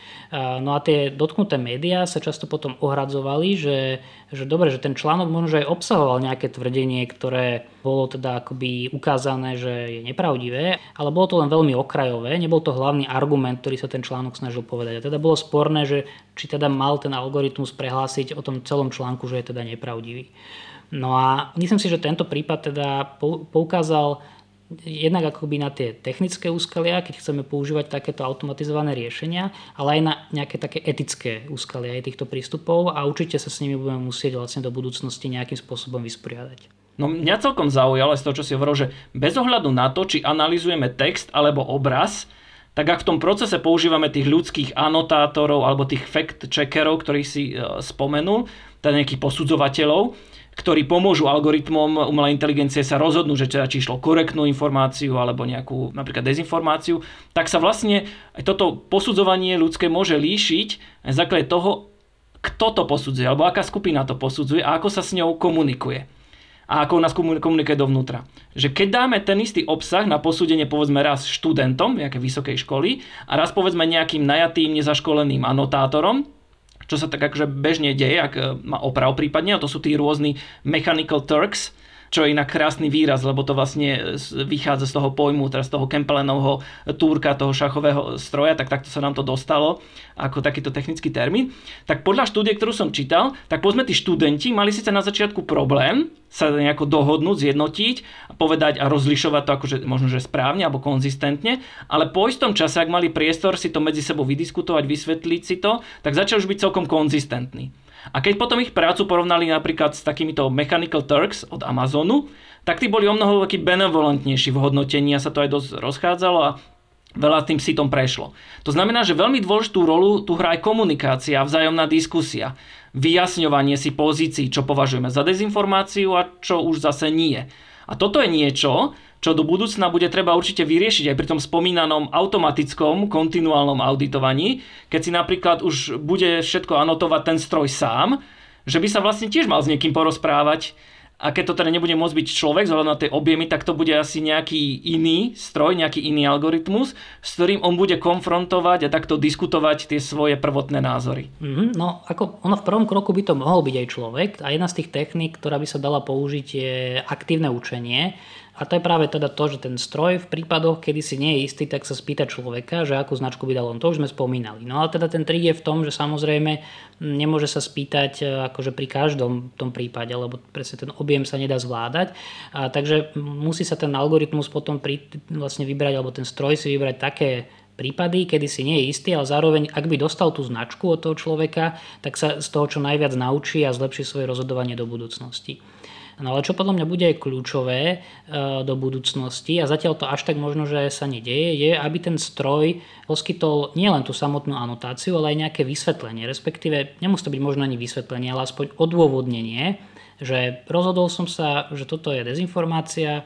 Speaker 3: No a tie dotknuté médiá sa často potom ohradzovali, že, že dobre, že ten článok možno aj obsahoval nejaké tvrdenie, ktoré bolo teda akoby ukázané, že je nepravdivé, ale bolo to len veľmi okrajové, nebol to hlavný argument, ktorý sa ten článok snažil povedať. A teda bolo sporné, že či teda mal ten algoritmus prehlásiť o tom celom článku, že je teda nepravdivý. No a myslím si, že tento prípad teda poukázal jednak akoby na tie technické úskalia, keď chceme používať takéto automatizované riešenia, ale aj na nejaké také etické úskalia aj týchto prístupov a určite sa s nimi budeme musieť vlastne do budúcnosti nejakým spôsobom vysporiadať.
Speaker 1: No mňa celkom zaujalo z toho, čo si hovoril, že bez ohľadu na to, či analizujeme text alebo obraz, tak ak v tom procese používame tých ľudských anotátorov alebo tých fact-checkerov, ktorých si e, spomenul, teda nejakých posudzovateľov, ktorí pomôžu algoritmom umelej inteligencie sa rozhodnú, že teda či išlo korektnú informáciu alebo nejakú napríklad dezinformáciu, tak sa vlastne aj toto posudzovanie ľudské môže líšiť aj základe toho, kto to posudzuje, alebo aká skupina to posudzuje a ako sa s ňou komunikuje a ako nás komunikuje dovnútra. Že keď dáme ten istý obsah na posúdenie povedzme raz študentom nejaké vysokej školy a raz povedzme nejakým najatým nezaškoleným anotátorom, čo sa tak akože bežne deje, ak e, má oprav prípadne, a to sú tí rôzni mechanical turks, čo je inak krásny výraz, lebo to vlastne vychádza z toho pojmu, teraz z toho Kempelenovho túrka, toho šachového stroja, tak takto sa nám to dostalo ako takýto technický termín. Tak podľa štúdie, ktorú som čítal, tak povedzme tí študenti mali síce na začiatku problém sa nejako dohodnúť, zjednotiť a povedať a rozlišovať to akože možno, že správne alebo konzistentne, ale po istom čase, ak mali priestor si to medzi sebou vydiskutovať, vysvetliť si to, tak začal už byť celkom konzistentný. A keď potom ich prácu porovnali napríklad s takýmito Mechanical Turks od Amazonu, tak tí boli o mnoho taký benevolentnejší v hodnotení a sa to aj dosť rozchádzalo a veľa tým sitom prešlo. To znamená, že veľmi dôležitú rolu tu hrá aj komunikácia, vzájomná diskusia, vyjasňovanie si pozícií, čo považujeme za dezinformáciu a čo už zase nie. A toto je niečo, čo do budúcna bude treba určite vyriešiť aj pri tom spomínanom automatickom kontinuálnom auditovaní, keď si napríklad už bude všetko anotovať ten stroj sám, že by sa vlastne tiež mal s niekým porozprávať, a keď to teda nebude môcť byť človek vzhľadom na tie objemy, tak to bude asi nejaký iný stroj, nejaký iný algoritmus, s ktorým on bude konfrontovať a takto diskutovať tie svoje prvotné názory.
Speaker 3: Mm-hmm, no, ako ono v prvom kroku by to mohol byť aj človek a jedna z tých techník, ktorá by sa dala použiť je aktívne učenie. A to je práve teda to, že ten stroj v prípadoch, kedy si nie je istý, tak sa spýta človeka, že akú značku by dal on. To už sme spomínali. No ale teda ten trik je v tom, že samozrejme nemôže sa spýtať e, akože pri každom tom prípade, lebo presne ten objem sa nedá zvládať. A, takže musí sa ten algoritmus potom pri, vlastne vybrať, alebo ten stroj si vybrať také prípady, kedy si nie je istý, ale zároveň, ak by dostal tú značku od toho človeka, tak sa z toho čo najviac naučí a zlepší svoje rozhodovanie do budúcnosti. No ale čo podľa mňa bude aj kľúčové e, do budúcnosti a zatiaľ to až tak možno, že sa nedieje, je, aby ten stroj poskytol nielen tú samotnú anotáciu, ale aj nejaké vysvetlenie, respektíve nemusí to byť možno ani vysvetlenie, ale aspoň odôvodnenie, že rozhodol som sa, že toto je dezinformácia, e,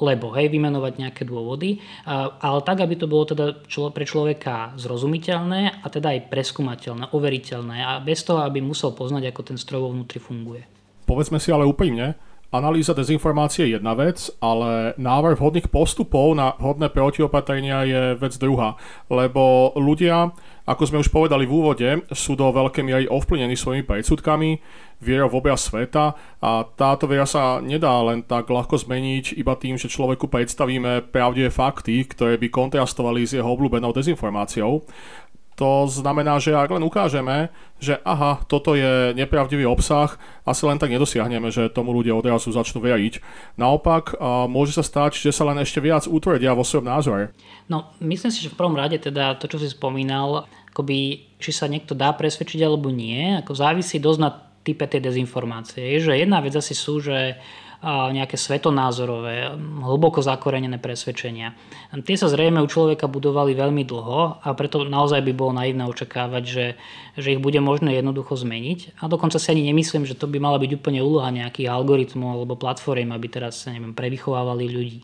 Speaker 3: lebo, hej, vymenovať nejaké dôvody, ale tak, aby to bolo teda pre človeka zrozumiteľné a teda aj preskúmateľné, overiteľné a bez toho, aby musel poznať, ako ten stroj vo vnútri funguje
Speaker 4: povedzme si ale úprimne, analýza dezinformácie je jedna vec, ale návrh vhodných postupov na vhodné protiopatrenia je vec druhá. Lebo ľudia, ako sme už povedali v úvode, sú do veľkej miery ovplyvnení svojimi predsudkami, vierou v obraz sveta a táto viera sa nedá len tak ľahko zmeniť iba tým, že človeku predstavíme pravdivé fakty, ktoré by kontrastovali s jeho obľúbenou dezinformáciou. To znamená, že ak len ukážeme, že aha, toto je nepravdivý obsah, asi len tak nedosiahneme, že tomu ľudia odrazu začnú veriť. Naopak, môže sa stať, že sa len ešte viac utvrdia vo svojom názore.
Speaker 3: No, myslím si, že v prvom rade teda to, čo si spomínal, akoby, či sa niekto dá presvedčiť alebo nie, ako závisí dosť na type tej dezinformácie. Je, že jedna vec asi sú, že nejaké svetonázorové, hlboko zakorenené presvedčenia. Tie sa zrejme u človeka budovali veľmi dlho a preto naozaj by bolo naivné očakávať, že, že ich bude možné jednoducho zmeniť. A dokonca si ani nemyslím, že to by mala byť úplne úloha nejakých algoritmov alebo platform, aby teraz neviem, prevychovávali ľudí.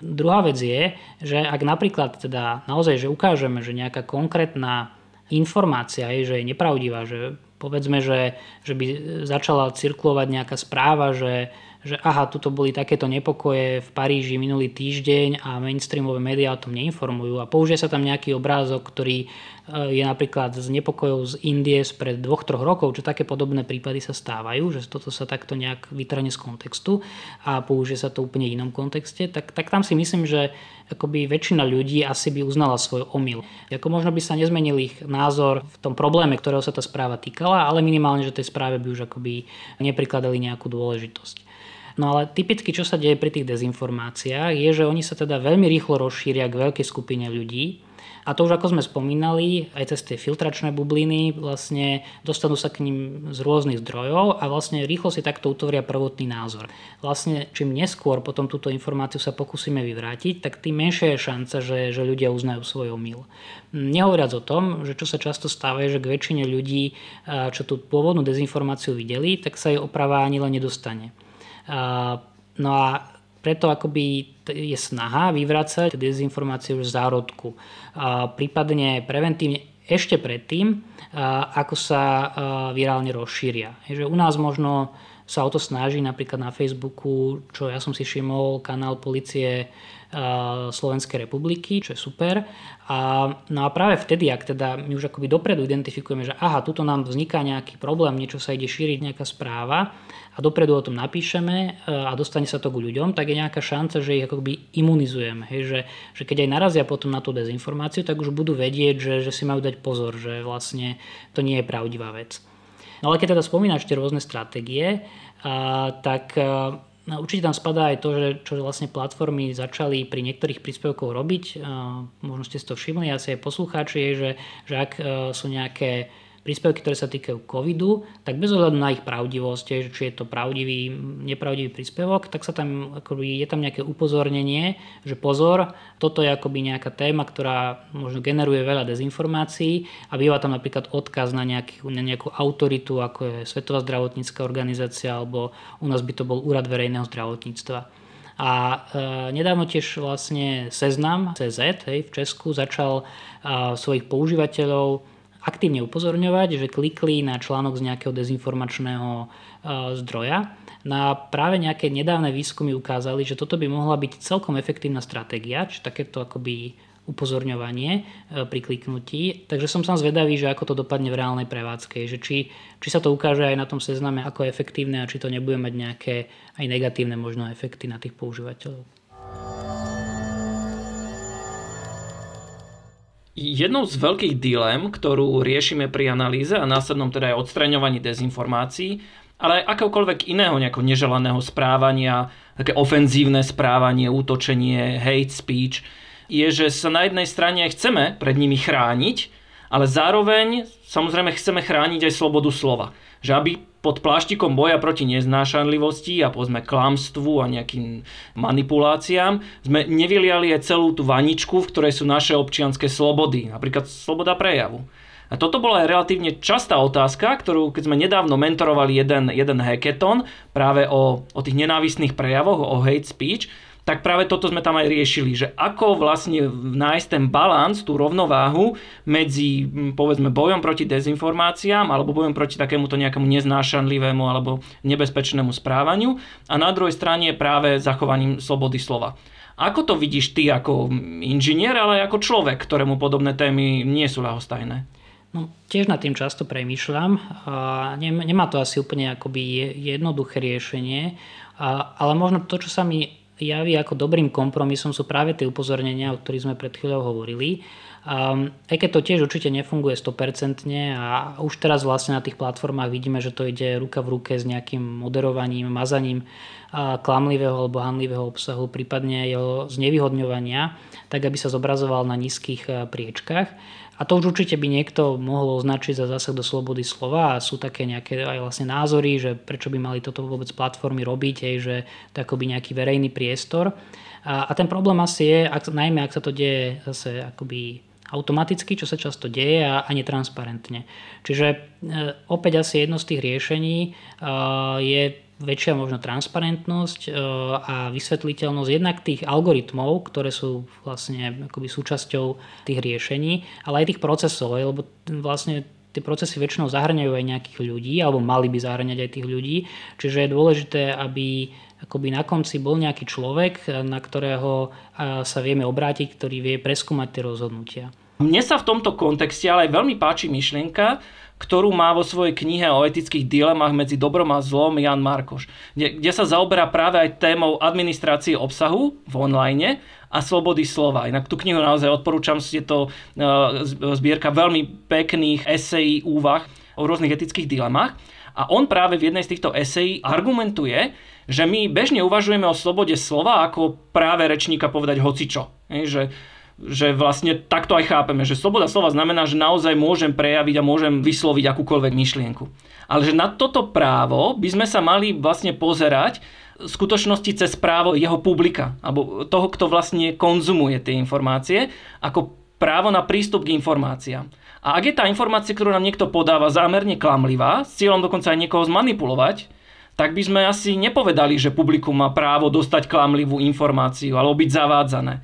Speaker 3: Druhá vec je, že ak napríklad teda naozaj, že ukážeme, že nejaká konkrétna informácia je, že je nepravdivá, že povedzme, že, že by začala cirkulovať nejaká správa, že že aha, tuto boli takéto nepokoje v Paríži minulý týždeň a mainstreamové médiá o tom neinformujú a použije sa tam nejaký obrázok, ktorý e, je napríklad z nepokojov z Indie spred dvoch, troch rokov, čo také podobné prípady sa stávajú, že toto sa takto nejak vytrhne z kontextu a použije sa to úplne inom kontexte, tak, tak tam si myslím, že akoby väčšina ľudí asi by uznala svoj omyl. Ako možno by sa nezmenil ich názor v tom probléme, ktorého sa tá správa týkala, ale minimálne, že tej správe by už akoby neprikladali nejakú dôležitosť. No ale typicky, čo sa deje pri tých dezinformáciách, je, že oni sa teda veľmi rýchlo rozšíria k veľkej skupine ľudí. A to už ako sme spomínali, aj cez tie filtračné bubliny vlastne dostanú sa k ním z rôznych zdrojov a vlastne rýchlo si takto utvoria prvotný názor. Vlastne čím neskôr potom túto informáciu sa pokúsime vyvrátiť, tak tým menšia je šanca, že, že ľudia uznajú svoj omyl. Nehovoriac o tom, že čo sa často stáva, je, že k väčšine ľudí, čo tú pôvodnú dezinformáciu videli, tak sa jej oprava ani len nedostane. No a preto akoby je snaha vyvracať dezinformácie už zárodku. Prípadne preventívne ešte predtým, ako sa virálne rozšíria. že u nás možno sa o to snaží napríklad na Facebooku, čo ja som si všimol, kanál policie Slovenskej republiky, čo je super. A, no a práve vtedy, ak teda my už akoby dopredu identifikujeme, že aha, tuto nám vzniká nejaký problém, niečo sa ide šíriť, nejaká správa a dopredu o tom napíšeme e, a dostane sa to k ľuďom, tak je nejaká šanca, že ich akoby imunizujeme. Hej, že, že keď aj narazia potom na tú dezinformáciu, tak už budú vedieť, že, že si majú dať pozor, že vlastne to nie je pravdivá vec. No ale keď teda spomínaš tie rôzne stratégie, a, tak a, No, určite tam spadá aj to, že čo vlastne platformy začali pri niektorých príspevkoch robiť. Možno ste si to všimli, asi aj poslucháči, že, že ak e, sú nejaké príspevky, ktoré sa týkajú covidu, tak bez ohľadu na ich pravdivosť, či je to pravdivý, nepravdivý príspevok, tak sa tam, akoby, je tam nejaké upozornenie, že pozor, toto je akoby nejaká téma, ktorá možno generuje veľa dezinformácií a býva tam napríklad odkaz na, nejaký, na nejakú autoritu, ako je Svetová zdravotnícka organizácia alebo u nás by to bol Úrad verejného zdravotníctva. A e, nedávno tiež vlastne Seznam CZ hej, v Česku začal svojich používateľov aktívne upozorňovať, že klikli na článok z nejakého dezinformačného e, zdroja. Na práve nejaké nedávne výskumy ukázali, že toto by mohla byť celkom efektívna stratégia, či takéto akoby upozorňovanie e, pri kliknutí. Takže som sám zvedavý, že ako to dopadne v reálnej prevádzke, že či, či sa to ukáže aj na tom sezname ako efektívne a či to nebude mať nejaké aj negatívne možno efekty na tých používateľov.
Speaker 1: Jednou z veľkých dilem, ktorú riešime pri analýze a následnom teda aj odstraňovaní dezinformácií, ale aj akéhokoľvek iného nejako neželaného správania, také ofenzívne správanie, útočenie, hate speech, je, že sa na jednej strane chceme pred nimi chrániť, ale zároveň samozrejme chceme chrániť aj slobodu slova. Že aby pod pláštikom boja proti neznášanlivosti a povedzme klamstvu a nejakým manipuláciám sme nevyliali aj celú tú vaničku, v ktorej sú naše občianske slobody, napríklad sloboda prejavu. A toto bola aj relatívne častá otázka, ktorú keď sme nedávno mentorovali jeden, jeden hackathon práve o, o tých nenávistných prejavoch, o hate speech, tak práve toto sme tam aj riešili, že ako vlastne nájsť ten balans, tú rovnováhu medzi povedzme bojom proti dezinformáciám alebo bojom proti takémuto nejakému neznášanlivému alebo nebezpečnému správaniu a na druhej strane práve zachovaním slobody slova. Ako to vidíš ty ako inžinier, ale ako človek, ktorému podobné témy nie sú ľahostajné?
Speaker 3: No, tiež nad tým často premýšľam. Nemá to asi úplne akoby jednoduché riešenie, ale možno to, čo sa mi javí ako dobrým kompromisom sú práve tie upozornenia, o ktorých sme pred chvíľou hovorili. Um, aj keď to tiež určite nefunguje 100% a už teraz vlastne na tých platformách vidíme, že to ide ruka v ruke s nejakým moderovaním, mazaním klamlivého alebo hanlivého obsahu, prípadne jeho znevýhodňovania, tak aby sa zobrazoval na nízkych uh, priečkách. A to už určite by niekto mohol označiť za zásah do slobody slova a sú také nejaké aj vlastne názory, že prečo by mali toto vôbec platformy robiť, hej, že to akoby nejaký verejný priestor. A, a ten problém asi je, ak, najmä ak sa to deje zase akoby automaticky, čo sa často deje a, a netransparentne. Čiže e, opäť asi jedno z tých riešení e, je väčšia možno transparentnosť e, a vysvetliteľnosť jednak tých algoritmov, ktoré sú vlastne akoby súčasťou tých riešení, ale aj tých procesov, lebo vlastne tie procesy väčšinou zahrňajú aj nejakých ľudí, alebo mali by zahrňať aj tých ľudí, čiže je dôležité, aby akoby na konci bol nejaký človek, na ktorého sa vieme obrátiť, ktorý vie preskúmať tie rozhodnutia.
Speaker 1: Mne sa v tomto kontexte ale aj veľmi páči myšlienka, ktorú má vo svojej knihe o etických dilemách medzi dobrom a zlom Jan Markoš, kde, kde sa zaoberá práve aj témou administrácie obsahu v online a slobody slova. Inak tú knihu naozaj odporúčam, je to zbierka veľmi pekných esejí, úvah o rôznych etických dilemách. A on práve v jednej z týchto esejí argumentuje, že my bežne uvažujeme o slobode slova ako práve rečníka povedať hocičo. Že, že vlastne takto aj chápeme, že sloboda slova znamená, že naozaj môžem prejaviť a môžem vysloviť akúkoľvek myšlienku. Ale že na toto právo by sme sa mali vlastne pozerať v skutočnosti cez právo jeho publika, alebo toho, kto vlastne konzumuje tie informácie, ako právo na prístup k informáciám. A ak je tá informácia, ktorú nám niekto podáva, zámerne klamlivá, s cieľom dokonca aj niekoho zmanipulovať, tak by sme asi nepovedali, že publikum má právo dostať klamlivú informáciu alebo byť zavádzané.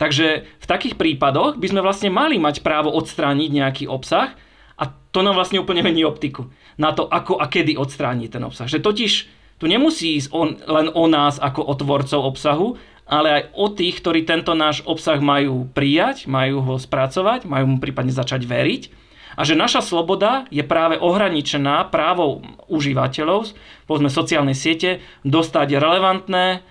Speaker 1: Takže v takých prípadoch by sme vlastne mali mať právo odstrániť nejaký obsah a to nám vlastne úplne mení optiku na to, ako a kedy odstrániť ten obsah. Že totiž tu nemusí ísť on, len o nás ako o tvorcov obsahu, ale aj o tých, ktorí tento náš obsah majú prijať, majú ho spracovať, majú mu prípadne začať veriť a že naša sloboda je práve ohraničená právou užívateľov, povedzme sociálnej siete, dostať relevantné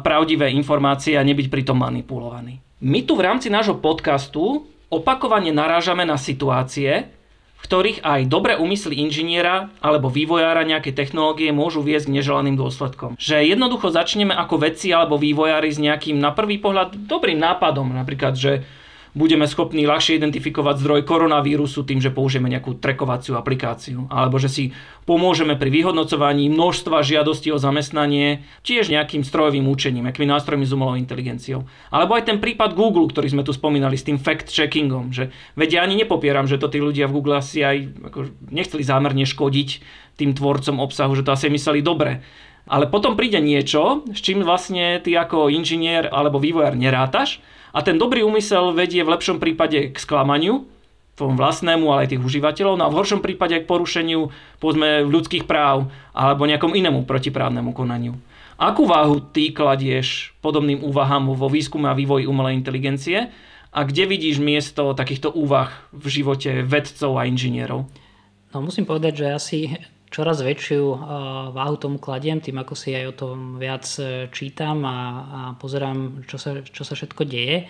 Speaker 1: pravdivé informácie a nebyť pritom manipulovaný. My tu v rámci nášho podcastu opakovane narážame na situácie, v ktorých aj dobré úmysly inžiniera alebo vývojára nejakej technológie môžu viesť k neželaným dôsledkom. Že jednoducho začneme ako vedci alebo vývojári s nejakým na prvý pohľad dobrým nápadom, napríklad, že budeme schopní ľahšie identifikovať zdroj koronavírusu tým, že použijeme nejakú trekovaciu aplikáciu. Alebo že si pomôžeme pri vyhodnocovaní množstva žiadostí o zamestnanie tiež nejakým strojovým učením, akými nástrojmi s umelou inteligenciou. Alebo aj ten prípad Google, ktorý sme tu spomínali s tým fact-checkingom, že vedia ani nepopieram, že to tí ľudia v Google asi aj ako, nechceli zámerne škodiť tým tvorcom obsahu, že to asi mysleli dobre. Ale potom príde niečo, s čím vlastne ty ako inžinier alebo vývojár nerátaš a ten dobrý úmysel vedie v lepšom prípade k sklamaniu, tvojom vlastnému, ale aj tých užívateľov, no a v horšom prípade k porušeniu povedzme ľudských práv alebo nejakom inému protiprávnemu konaniu. Akú váhu ty kladieš podobným úvahám vo výskume a vývoji umelej inteligencie a kde vidíš miesto takýchto úvah v živote vedcov a inžinierov?
Speaker 3: No musím povedať, že asi čoraz väčšiu eh, váhu tomu kladiem, tým ako si aj o tom viac eh, čítam a, a pozerám, čo sa, čo sa všetko deje.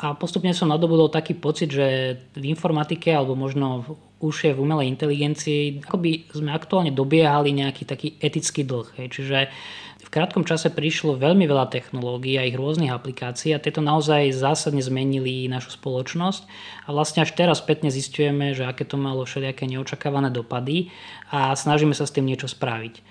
Speaker 3: A postupne som nadobudol taký pocit, že v informatike alebo možno už je v umelej inteligencii, akoby sme aktuálne dobiehali nejaký taký etický dlh. Hej. Čiže v krátkom čase prišlo veľmi veľa technológií a ich rôznych aplikácií a tieto naozaj zásadne zmenili našu spoločnosť a vlastne až teraz spätne zistujeme, že aké to malo všelijaké neočakávané dopady a snažíme sa s tým niečo spraviť.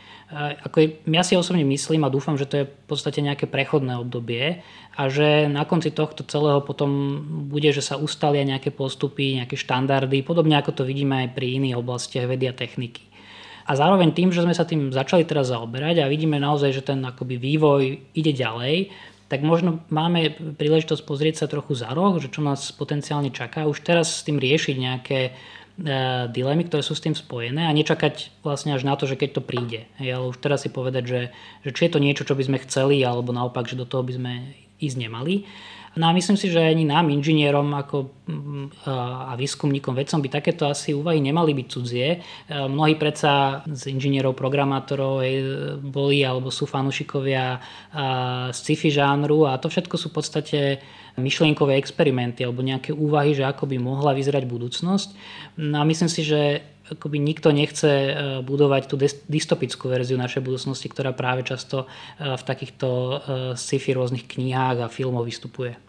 Speaker 3: Ako ja si osobne myslím a dúfam, že to je v podstate nejaké prechodné obdobie a že na konci tohto celého potom bude, že sa ustalia nejaké postupy, nejaké štandardy, podobne ako to vidíme aj pri iných oblastiach vedy a techniky. A zároveň tým, že sme sa tým začali teraz zaoberať a vidíme naozaj, že ten akoby vývoj ide ďalej, tak možno máme príležitosť pozrieť sa trochu za roh, že čo nás potenciálne čaká. Už teraz s tým riešiť nejaké e, dilemy, ktoré sú s tým spojené a nečakať vlastne až na to, že keď to príde. Hej, ale už teraz si povedať, že, že či je to niečo, čo by sme chceli, alebo naopak, že do toho by sme ísť nemali. No a myslím si, že ani nám, inžinierom ako, mm, a výskumníkom, vedcom by takéto asi úvahy nemali byť cudzie. E, mnohí predsa z inžinierov, programátorov boli alebo sú fanúšikovia z sci-fi žánru a to všetko sú v podstate myšlienkové experimenty alebo nejaké úvahy, že ako by mohla vyzerať budúcnosť. No a myslím si, že akoby nikto nechce e, budovať tú dystopickú verziu našej budúcnosti, ktorá práve často e, v takýchto e, sci-fi rôznych knihách a filmov vystupuje.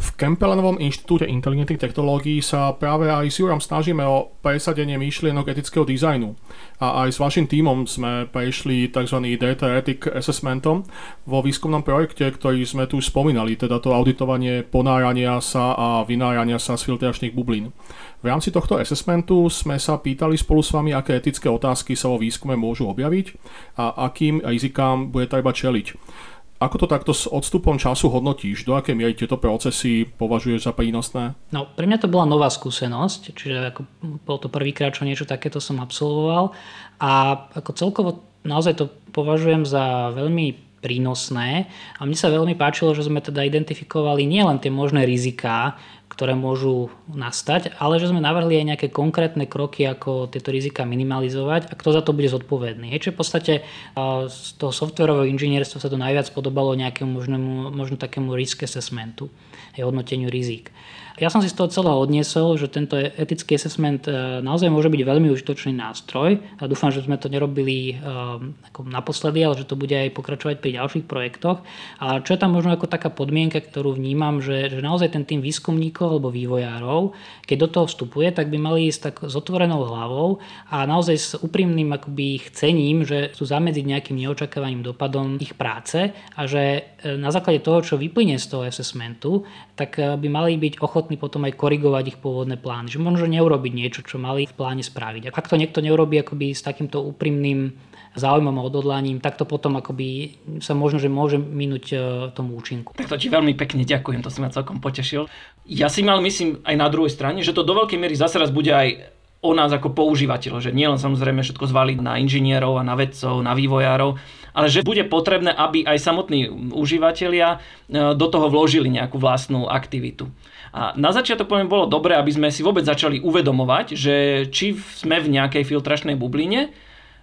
Speaker 4: Kempelenovom inštitúte inteligentných technológií sa práve aj s Jurom snažíme o presadenie myšlienok etického dizajnu. A aj s vašim tímom sme prešli tzv. Data Ethic Assessmentom vo výskumnom projekte, ktorý sme tu spomínali, teda to auditovanie ponárania sa a vynárania sa z filtračných bublín. V rámci tohto assessmentu sme sa pýtali spolu s vami, aké etické otázky sa vo výskume môžu objaviť a akým rizikám bude treba čeliť. Ako to takto s odstupom času hodnotíš? Do akej miery tieto procesy považuješ za prínosné?
Speaker 3: No, pre mňa to bola nová skúsenosť, čiže ako bol to prvýkrát, čo niečo takéto som absolvoval a ako celkovo naozaj to považujem za veľmi prínosné a mne sa veľmi páčilo, že sme teda identifikovali nielen tie možné riziká, ktoré môžu nastať, ale že sme navrhli aj nejaké konkrétne kroky, ako tieto rizika minimalizovať a kto za to bude zodpovedný. Je, čo v podstate z toho softwarového inžinierstva sa to najviac podobalo nejakému možnému, možno takému risk assessmentu, aj hodnoteniu rizik. Ja som si z toho celého odniesol, že tento etický assessment e, naozaj môže byť veľmi užitočný nástroj a dúfam, že sme to nerobili e, ako naposledy, ale že to bude aj pokračovať pri ďalších projektoch. A čo je tam možno ako taká podmienka, ktorú vnímam, že, že naozaj ten tým výskumníkov alebo vývojárov, keď do toho vstupuje, tak by mali ísť tak s otvorenou hlavou a naozaj s úprimným akoby chcením, že chcú zamedziť nejakým neočakávaným dopadom ich práce a že e, na základe toho, čo vyplyne z toho assessmentu, tak by mali byť ochotní schopní potom aj korigovať ich pôvodné plány. Že možno neurobiť niečo, čo mali v pláne spraviť. Ak to niekto neurobí akoby s takýmto úprimným záujmom a odhodlaním, tak to potom akoby sa možno, že môže minúť e, tomu účinku.
Speaker 1: Tak to ti veľmi pekne ďakujem, to si ma celkom potešil. Ja si mal myslím aj na druhej strane, že to do veľkej miery zase raz bude aj o nás ako používateľov, že nielen samozrejme všetko zvaliť na inžinierov a na vedcov, na vývojárov, ale že bude potrebné, aby aj samotní užívateľia e, do toho vložili nejakú vlastnú aktivitu. A na začiatok poviem, bolo dobré, aby sme si vôbec začali uvedomovať, že či sme v nejakej filtračnej bubline,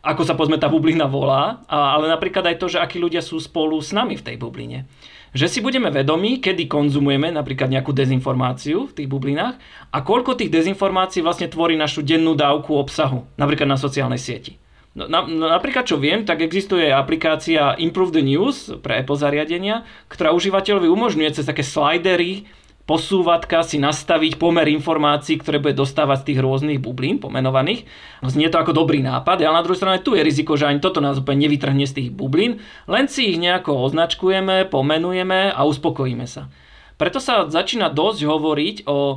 Speaker 1: ako sa pozme tá bublina volá, ale napríklad aj to, že akí ľudia sú spolu s nami v tej bubline. Že si budeme vedomi, kedy konzumujeme napríklad nejakú dezinformáciu v tých bublinách a koľko tých dezinformácií vlastne tvorí našu dennú dávku obsahu, napríklad na sociálnej sieti. No, na, no, napríklad čo viem, tak existuje aplikácia Improve the News pre Apple zariadenia, ktorá užívateľovi umožňuje cez také slidery posúvatka si nastaviť pomer informácií, ktoré bude dostávať z tých rôznych bublín pomenovaných. Znie to ako dobrý nápad, ale na druhej strane tu je riziko, že ani toto nás úplne nevytrhne z tých bublín, len si ich nejako označkujeme, pomenujeme a uspokojíme sa. Preto sa začína dosť hovoriť o e,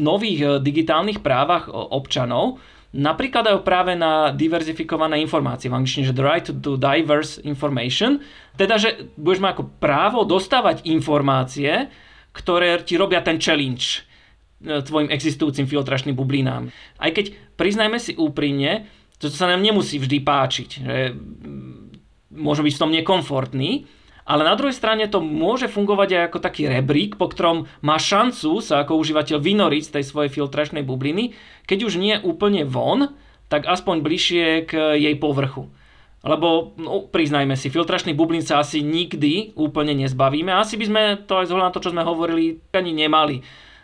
Speaker 1: nových e, digitálnych právach občanov, napríklad aj práve na diverzifikované informácie, v angličtine, že the right to diverse information, teda, že budeš mať ako právo dostávať informácie, ktoré ti robia ten challenge e, tvojim existujúcim filtračným bublinám. Aj keď, priznajme si úprimne, to sa nám nemusí vždy páčiť, že môže byť v tom nekomfortný, ale na druhej strane to môže fungovať aj ako taký rebrík, po ktorom má šancu sa ako užívateľ vynoriť z tej svojej filtračnej bubliny, keď už nie úplne von, tak aspoň bližšie k jej povrchu. Lebo, no, priznajme si, filtračný bublín sa asi nikdy úplne nezbavíme. Asi by sme to aj zohľadom na to, čo sme hovorili, ani nemali.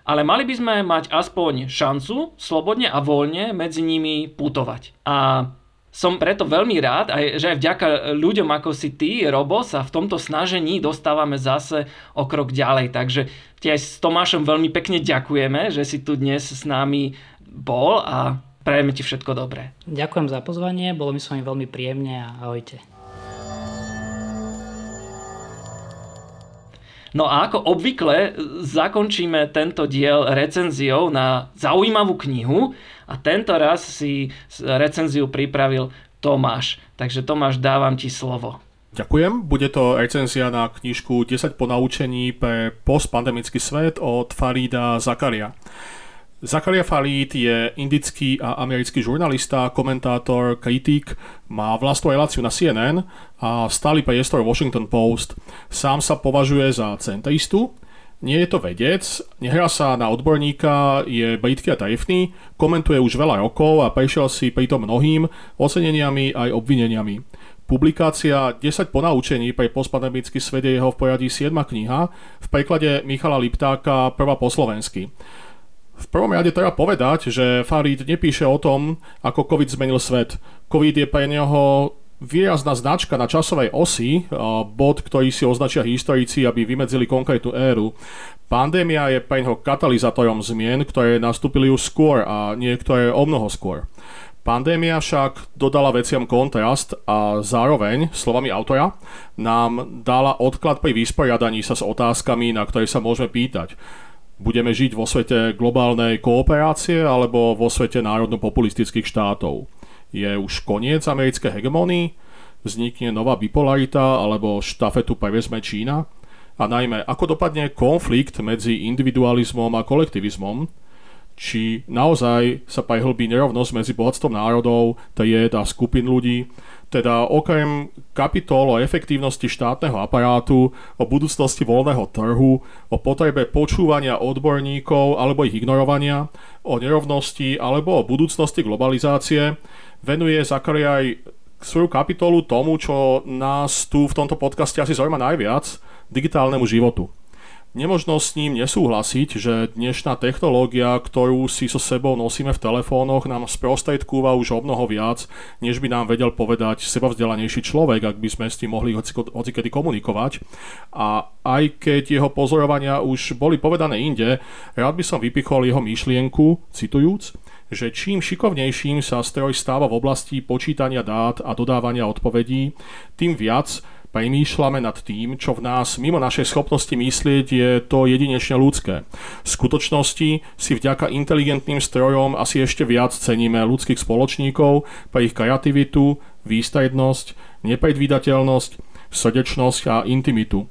Speaker 1: Ale mali by sme mať aspoň šancu slobodne a voľne medzi nimi putovať. A som preto veľmi rád, aj, že aj vďaka ľuďom ako si ty, Robo, sa v tomto snažení dostávame zase o krok ďalej. Takže ti aj s Tomášom veľmi pekne ďakujeme, že si tu dnes s nami bol a Prajeme ti všetko dobré.
Speaker 3: Ďakujem za pozvanie, bolo mi s vami veľmi príjemne a ahojte.
Speaker 1: No a ako obvykle zakončíme tento diel recenziou na zaujímavú knihu a tento raz si recenziu pripravil Tomáš. Takže Tomáš, dávam ti slovo.
Speaker 4: Ďakujem. Bude to recenzia na knižku 10 ponaučení pre postpandemický svet od Farida Zakaria. Zakaria Farid je indický a americký žurnalista, komentátor, kritik, má vlastnú reláciu na CNN a stály priestor Washington Post. Sám sa považuje za centristu, nie je to vedec, nehrá sa na odborníka, je britký a tarifný, komentuje už veľa rokov a prešiel si pritom mnohým oceneniami aj obvineniami. Publikácia 10 ponaučení pre postpandemický svet je jeho v poradí 7 kniha, v preklade Michala Liptáka prvá po slovensky. V prvom rade treba povedať, že Farid nepíše o tom, ako COVID zmenil svet. COVID je pre neho výrazná značka na časovej osi, bod, ktorý si označia historici, aby vymedzili konkrétnu éru. Pandémia je pre neho katalizátorom zmien, ktoré nastúpili už skôr a niektoré o mnoho skôr. Pandémia však dodala veciam kontrast a zároveň, slovami autora, nám dala odklad pri vysporiadaní sa s otázkami, na ktoré sa môžeme pýtať. Budeme žiť vo svete globálnej kooperácie alebo vo svete národno-populistických štátov? Je už koniec americkej hegemónii? Vznikne nová bipolarita alebo štafetu prevezme Čína? A najmä, ako dopadne konflikt medzi individualizmom a kolektivizmom? Či naozaj sa prehlbí nerovnosť medzi bohatstvom národov, tried a skupín ľudí? Teda okrem kapitol o efektívnosti štátneho aparátu, o budúcnosti voľného trhu, o potrebe počúvania odborníkov alebo ich ignorovania, o nerovnosti alebo o budúcnosti globalizácie, venuje Zachary aj svoju kapitolu tomu, čo nás tu v tomto podcaste asi zaujíma najviac, digitálnemu životu. Nemožno s ním nesúhlasiť, že dnešná technológia, ktorú si so sebou nosíme v telefónoch, nám sprostredkúva už o mnoho viac, než by nám vedel povedať seba vzdelanejší človek, ak by sme s tým mohli hocikedy komunikovať. A aj keď jeho pozorovania už boli povedané inde, rád by som vypichol jeho myšlienku, citujúc, že čím šikovnejším sa stroj stáva v oblasti počítania dát a dodávania odpovedí, tým viac premýšľame nad tým, čo v nás mimo našej schopnosti myslieť je to jedinečne ľudské. V skutočnosti si vďaka inteligentným strojom asi ešte viac ceníme ľudských spoločníkov pre ich kreativitu, výstrednosť, nepredvídateľnosť, srdečnosť a intimitu.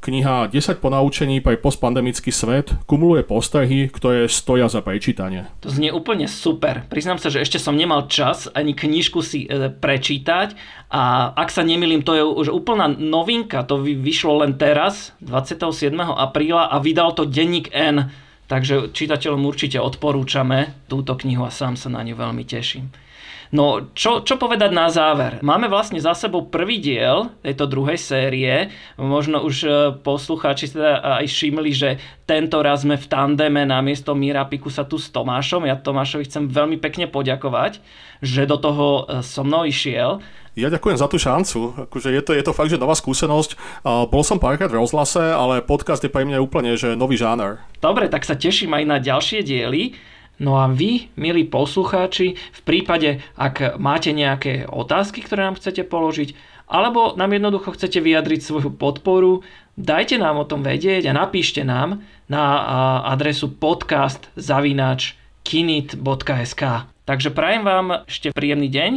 Speaker 4: Kniha 10 ponaučení pre postpandemický svet kumuluje postrehy, ktoré stoja za prečítanie.
Speaker 1: To znie úplne super. Priznám sa, že ešte som nemal čas ani knižku si e, prečítať a ak sa nemýlim, to je už úplná novinka. To vyšlo len teraz, 27. apríla a vydal to denník N. Takže čitateľom určite odporúčame túto knihu a sám sa na ňu veľmi teším. No, čo, čo povedať na záver? Máme vlastne za sebou prvý diel tejto druhej série. Možno už e, poslucháči teda aj všimli, že tento raz sme v tandeme namiesto Míra Pikusa tu s Tomášom. Ja Tomášovi chcem veľmi pekne poďakovať, že do toho e, so mnou išiel.
Speaker 4: Ja ďakujem za tú šancu. Akože je, to, je to fakt, že nová skúsenosť. Bol som párkrát v rozhlase, ale podcast je pre mňa úplne že nový žáner.
Speaker 1: Dobre, tak sa teším aj na ďalšie diely. No a vy, milí poslucháči, v prípade, ak máte nejaké otázky, ktoré nám chcete položiť, alebo nám jednoducho chcete vyjadriť svoju podporu, dajte nám o tom vedieť a napíšte nám na adresu podcast kinit.sk. Takže prajem vám ešte príjemný deň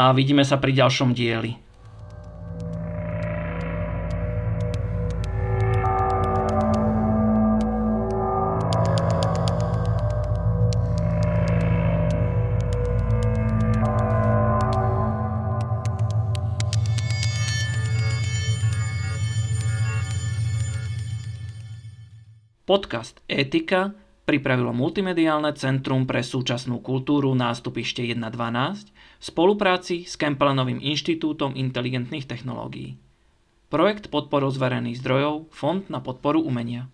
Speaker 1: a vidíme sa pri ďalšom dieli. Podcast Etika pripravilo Multimediálne centrum pre súčasnú kultúru nástupište 1.12 v spolupráci s Kempelenovým inštitútom inteligentných technológií. Projekt podporou zverených zdrojov Fond na podporu umenia.